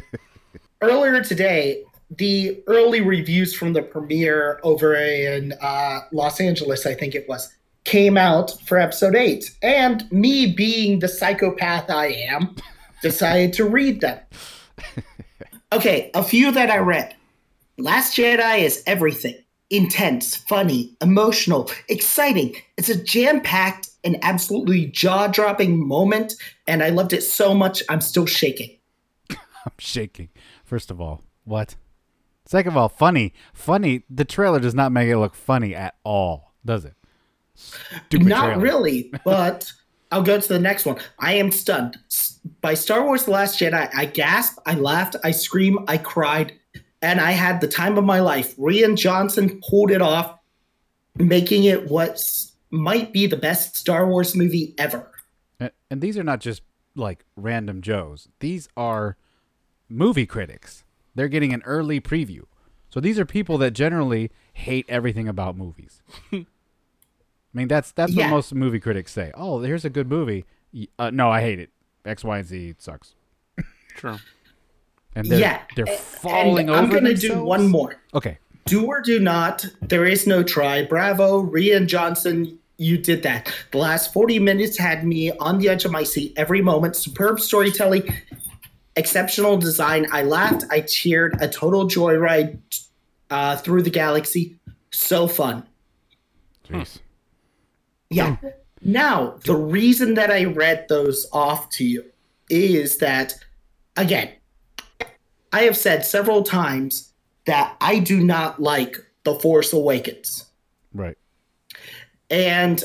Earlier today, the early reviews from the premiere over in uh, Los Angeles, I think it was, came out for episode eight. And me being the psychopath I am, decided to read them. Okay, a few that I read. Last Jedi is everything intense, funny, emotional, exciting. It's a jam packed and absolutely jaw dropping moment, and I loved it so much, I'm still shaking. I'm shaking. First of all, what? Second of all, funny. Funny. The trailer does not make it look funny at all, does it? Stupid Not trailer. really, but I'll go to the next one. I am stunned. By Star Wars The Last Jedi, I gasped, I laughed, I screamed, I cried, and I had the time of my life. Rian Johnson pulled it off, making it what might be the best Star Wars movie ever. And, and these are not just like random Joes. These are movie critics. They're getting an early preview. So these are people that generally hate everything about movies. I mean, that's that's Yeah. what most movie critics say. Oh, here's a good movie. Uh, no, I hate it. X, Y, and Z sucks. True. And they're, yeah, they're falling and over I'm gonna do one more. Okay. Do or do not. There is no try. Bravo, Rian Johnson. You did that. The last 40 minutes had me on the edge of my seat every moment. Superb storytelling, exceptional design. I laughed. I cheered. A total joyride uh, through the galaxy. So fun. Jeez. Yeah. Now, the reason that I read those off to you is that, again, I have said several times that I do not like The Force Awakens. Right. And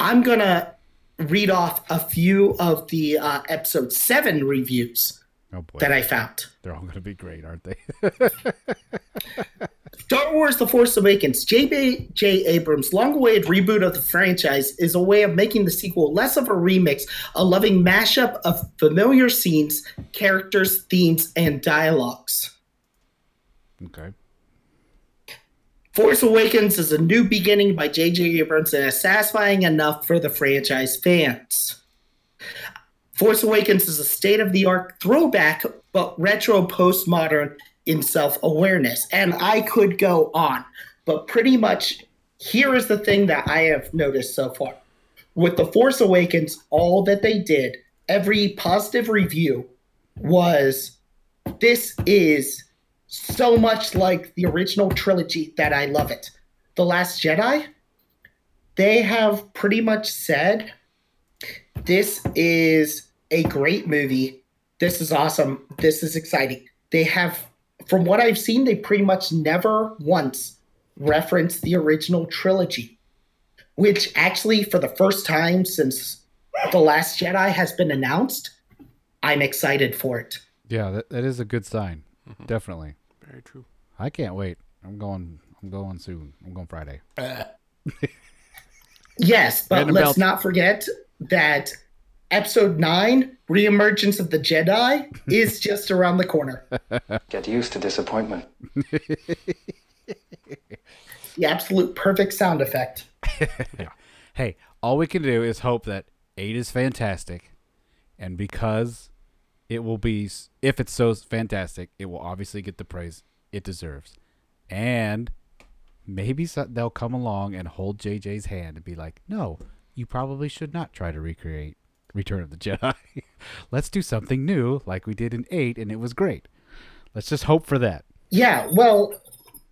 I'm going to read off a few of the uh, episode 7 reviews Oh boy. that I found. They're all going to be great, aren't they? Star Wars The Force Awakens, J.J. Abrams' long awaited reboot of the franchise is a way of making the sequel less of a remix, a loving mashup of familiar scenes, characters, themes, and dialogues. okay. Force Awakens is a new beginning by J.J. Abrams and is satisfying enough for the franchise fans. Force Awakens is a state of the art throwback, but retro postmodern in self awareness. And I could go on, but pretty much here is the thing that I have noticed so far. With The Force Awakens, all that they did, every positive review was this is so much like the original trilogy that I love it. The Last Jedi, they have pretty much said this is a great movie. This is awesome. This is exciting. They have, from what I've seen, they pretty much never once referenced the original trilogy, which actually, for the first time since The Last Jedi has been announced, I'm excited for it. Yeah, that, that is a good sign. Mm-hmm. Definitely. Very true. I can't wait. I'm going. I'm going soon. I'm going Friday. Yes, but Random let's belt. not forget that episode nine, Reemergence of the Jedi, is just around the corner. Get used to disappointment. The absolute perfect sound effect. Hey, all we can do is hope that eight is fantastic, and because it will be, if it's so fantastic, it will obviously get the praise it deserves, and maybe so, they'll come along and hold JJ's hand and be like, "No, you probably should not try to recreate Return of the Jedi. Let's do something new, like we did in eight, and it was great. Let's just hope for that." Yeah, well,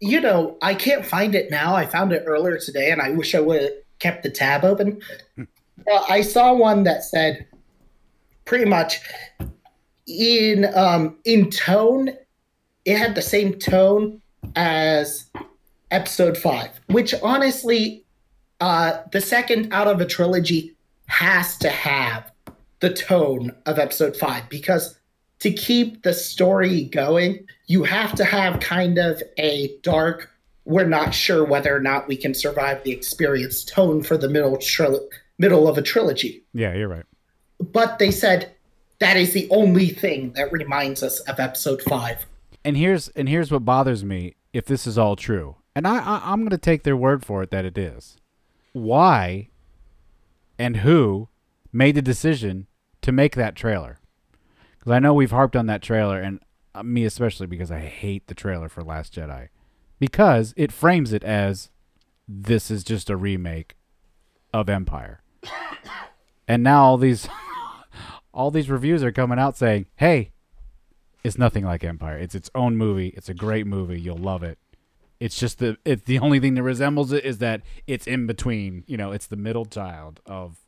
you know, I can't find it now. I found it earlier today, and I wish I would have kept the tab open. Well, I saw one that said pretty much in um, in tone, it had the same tone as episode five, which honestly, uh, the second out of a trilogy has to have the tone of episode five because to keep the story going, you have to have kind of a dark, we're not sure whether or not we can survive the experience tone for the middle tril- middle of a trilogy. Yeah, you're right. But they said that is the only thing that reminds us of episode five. and here's and here's what bothers me if this is all true and I, I i'm going to take their word for it that it is why and who made the decision to make that trailer because i know we've harped on that trailer and uh, me especially because i hate the trailer for last jedi because it frames it as this is just a remake of empire and now all these all these reviews are coming out saying hey it's nothing like Empire. It's its own movie. It's a great movie. You'll love it. It's just the it's the only thing that resembles it is that it's in between. You know, it's the middle child of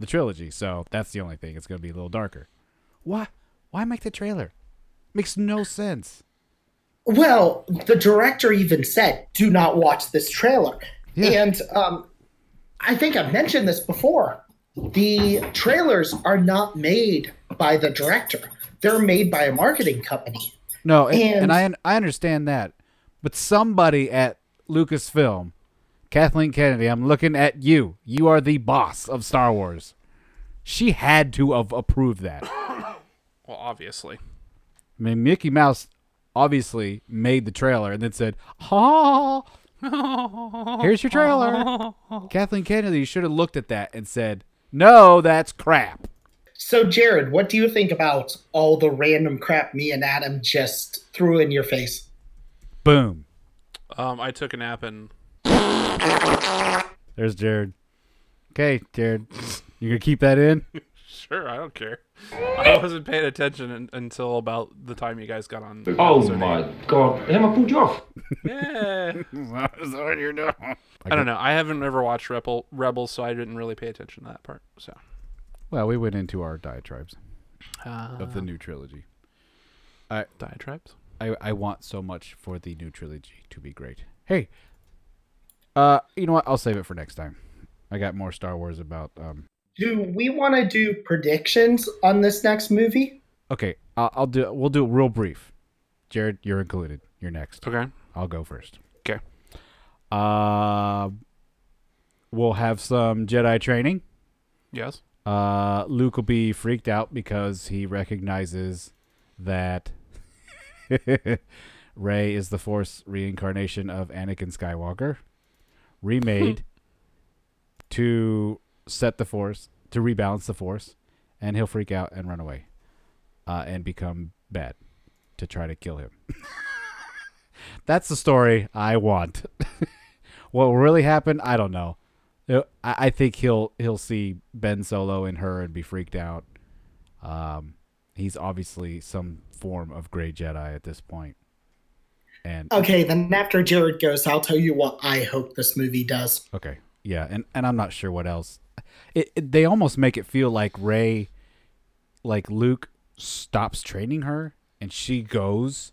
the trilogy. So that's the only thing. It's going to be a little darker. Why? Why make the trailer? Makes no sense. Well, the director even said, "Do not watch this trailer." Yeah. And um, I think I've mentioned this before. The trailers are not made by the director. They're made by a marketing company. No, and, and, And- I I understand that, but somebody at Lucasfilm, Kathleen Kennedy, I'm looking at you. You are the boss of Star Wars. She had to have approved that. Well, obviously. I mean, Mickey Mouse obviously made the trailer and then said, "Ha, here's your trailer." Kathleen Kennedy should have looked at that and said, "No, that's crap." So, Jared, what do you think about all the random crap me and Adam just threw in your face? Boom. Um, I took a nap and There's Jared. Okay, Jared, you gonna keep that in? sure, I don't care. I wasn't paying attention un- until about the time you guys got on. Oh episode my eight. god. Emma pulled you off. Yeah. That's what you're doing. I don't know. I haven't ever watched Rebel Rebels, so I didn't really pay attention to that part. So. Well, we went into our diatribes Uh, of the new trilogy. diatribes. I, I want so much for the new trilogy to be great. Hey, uh, you know what? I'll save it for next time. I got more Star Wars about. Um, Do we want to do predictions on this next movie? okay, I'll, I'll do. We'll do it real brief. Jared, you're included. You're next. Okay. I'll go first. Okay. Uh, we'll have some Jedi training. Yes. Uh, Luke will be freaked out because he recognizes that Rey is the Force reincarnation of Anakin Skywalker, remade to set the Force to rebalance the Force, and he'll freak out and run away, uh, and become bad to try to kill him. That's the story I want. what will really happen, I don't know. Uh, I I think he'll he'll see Ben Solo and her and be freaked out. Um, he's obviously some form of gray Jedi at this point. And Okay, then after Jared goes, I'll tell you what I hope this movie does. okay, yeah, and and I'm not sure what else. It, it they almost make it feel like Rey, like Luke stops training her and she goes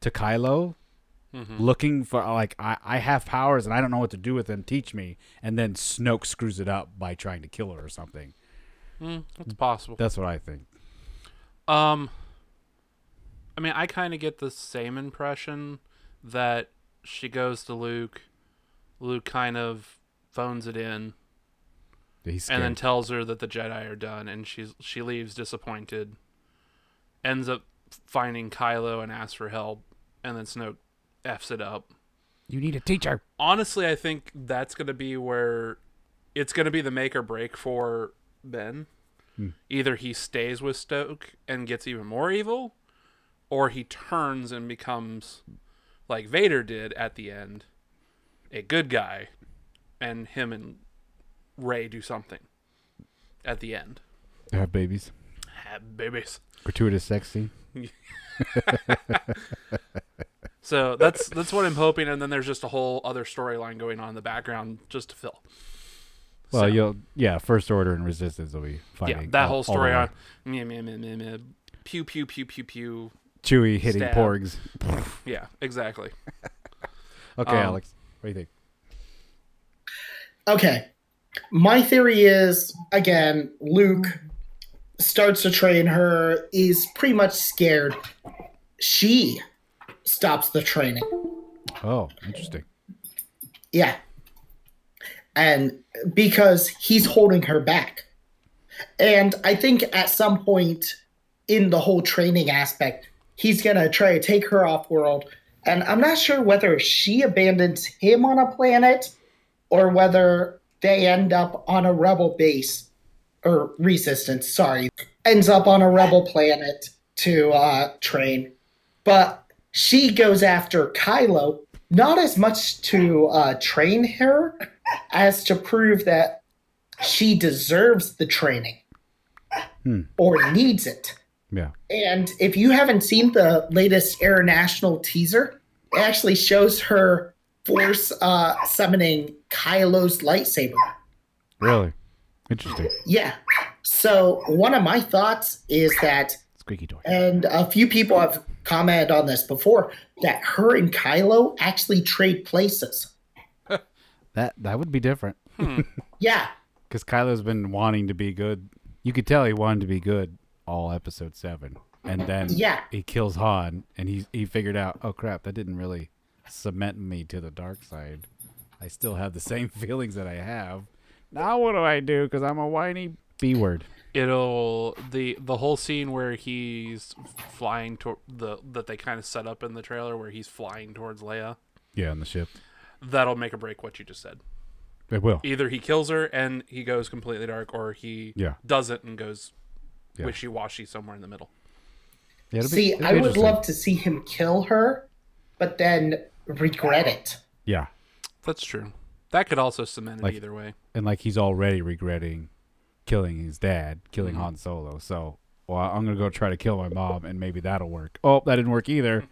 to Kylo looking for like I, I have powers and I don't know what to do with them. Teach me. And then Snoke screws it up by trying to kill her or something. Mm, it's possible. That's what I think. Um, I mean, I kind of get the same impression that she goes to Luke. Luke kind of phones it in, and then tells her that the Jedi are done, and she's she leaves disappointed. Ends up finding Kylo and asks for help, and then Snoke f's it up. you need a teacher. Honestly, I think that's gonna be where it's gonna be the make or break for Ben. Hmm. Either he stays with Snoke and gets even more evil, or he turns and becomes like Vader did at the end, a good guy, and him and Rey do something at the end. Have babies. Have babies. Gratuitous sex scene. So that's that's what I'm hoping, and then there's just a whole other storyline going on in the background just to fill. Well, So- you'll yeah. First Order and Resistance will be fighting. yeah, that all- whole story on meh, meh, meh, meh, meh, pew pew pew pew pew. Chewie hitting Stab. porgs. Yeah, exactly. Okay, Um, Alex. What do you think? Okay. My theory is again, Luke starts to train her, is pretty much scared. She stops the training. Oh, interesting. Yeah. And because he's holding her back. And I think at some point in the whole training aspect, he's going to try to take her off world. And I'm not sure whether she abandons him on a planet or whether they end up on a rebel base or resistance, sorry, ends up on a rebel planet to uh, train. But she goes after Kylo, not as much to uh, train her as to prove that she deserves the training Hmm. or needs it. Yeah. And if you haven't seen the latest Air National teaser, it actually shows her force uh, summoning Kylo's lightsaber. Really? Interesting. Yeah. So one of my thoughts is that Squeaky toy. and a few people have commented on this before that her and Kylo actually trade places. That that would be different. Yeah, Because Kylo's been wanting to be good. You could tell he wanted to be good all episode seven, and then Yeah. he kills Han, and he he figured out, oh crap, that didn't really cement me to the dark side. I still have the same feelings that I have. Now what do I do? Because I'm a whiny b word. It'll the the whole scene where he's flying to the that they kind of set up in the trailer where he's flying towards Leia. Yeah, on the ship. That'll make or break what you just said. It will. Either he kills her and he goes completely dark, or he Yeah. doesn't and goes Yeah. wishy washy somewhere in the middle. Yeah, it'll be- see, it'll be I would love to see him kill her, but then regret it. Yeah, That's true. That could also cement it either way. and like he's already regretting killing his dad, killing Mm-hmm. Han Solo. So, well, I'm gonna go try to kill my mom, and maybe that'll work. Oh, that didn't work either.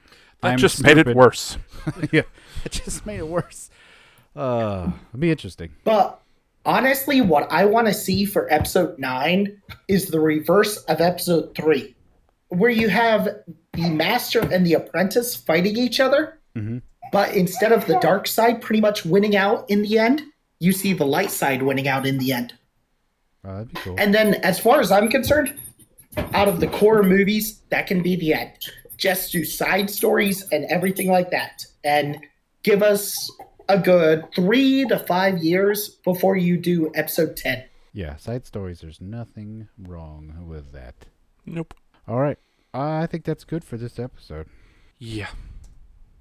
That I'm just made it worse. yeah, it just made it worse. Uh, it'll be interesting. But honestly, what I want to see for episode nine is the reverse of episode three, where you have the master and the apprentice fighting each other, Mhm. but instead of the dark side pretty much winning out in the end, you see the light side winning out in the end. Uh, that'd be cool. And then, as far as I'm concerned, out of the core movies, that can be the end. Just do side stories and everything like that, and give us a good three to five years before you do episode 10. yeah, side stories. There's nothing wrong with that. Nope. All right, I think that's good for this episode. Yeah,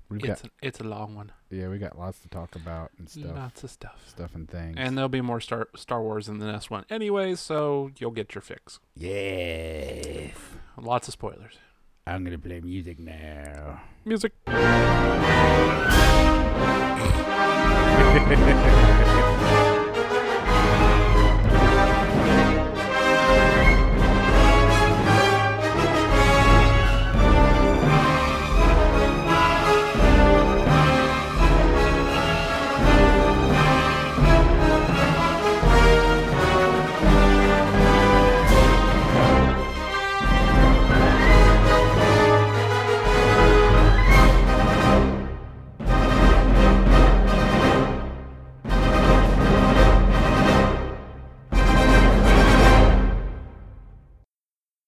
We've it's got a, it's a long one. yeah, we got lots to talk about and stuff, Lots of stuff. stuff and things. And there'll be more Star Star Wars in the next one anyway, so you'll get your fix. yeah, Lots of spoilers. I'm gonna play music now. Music. Música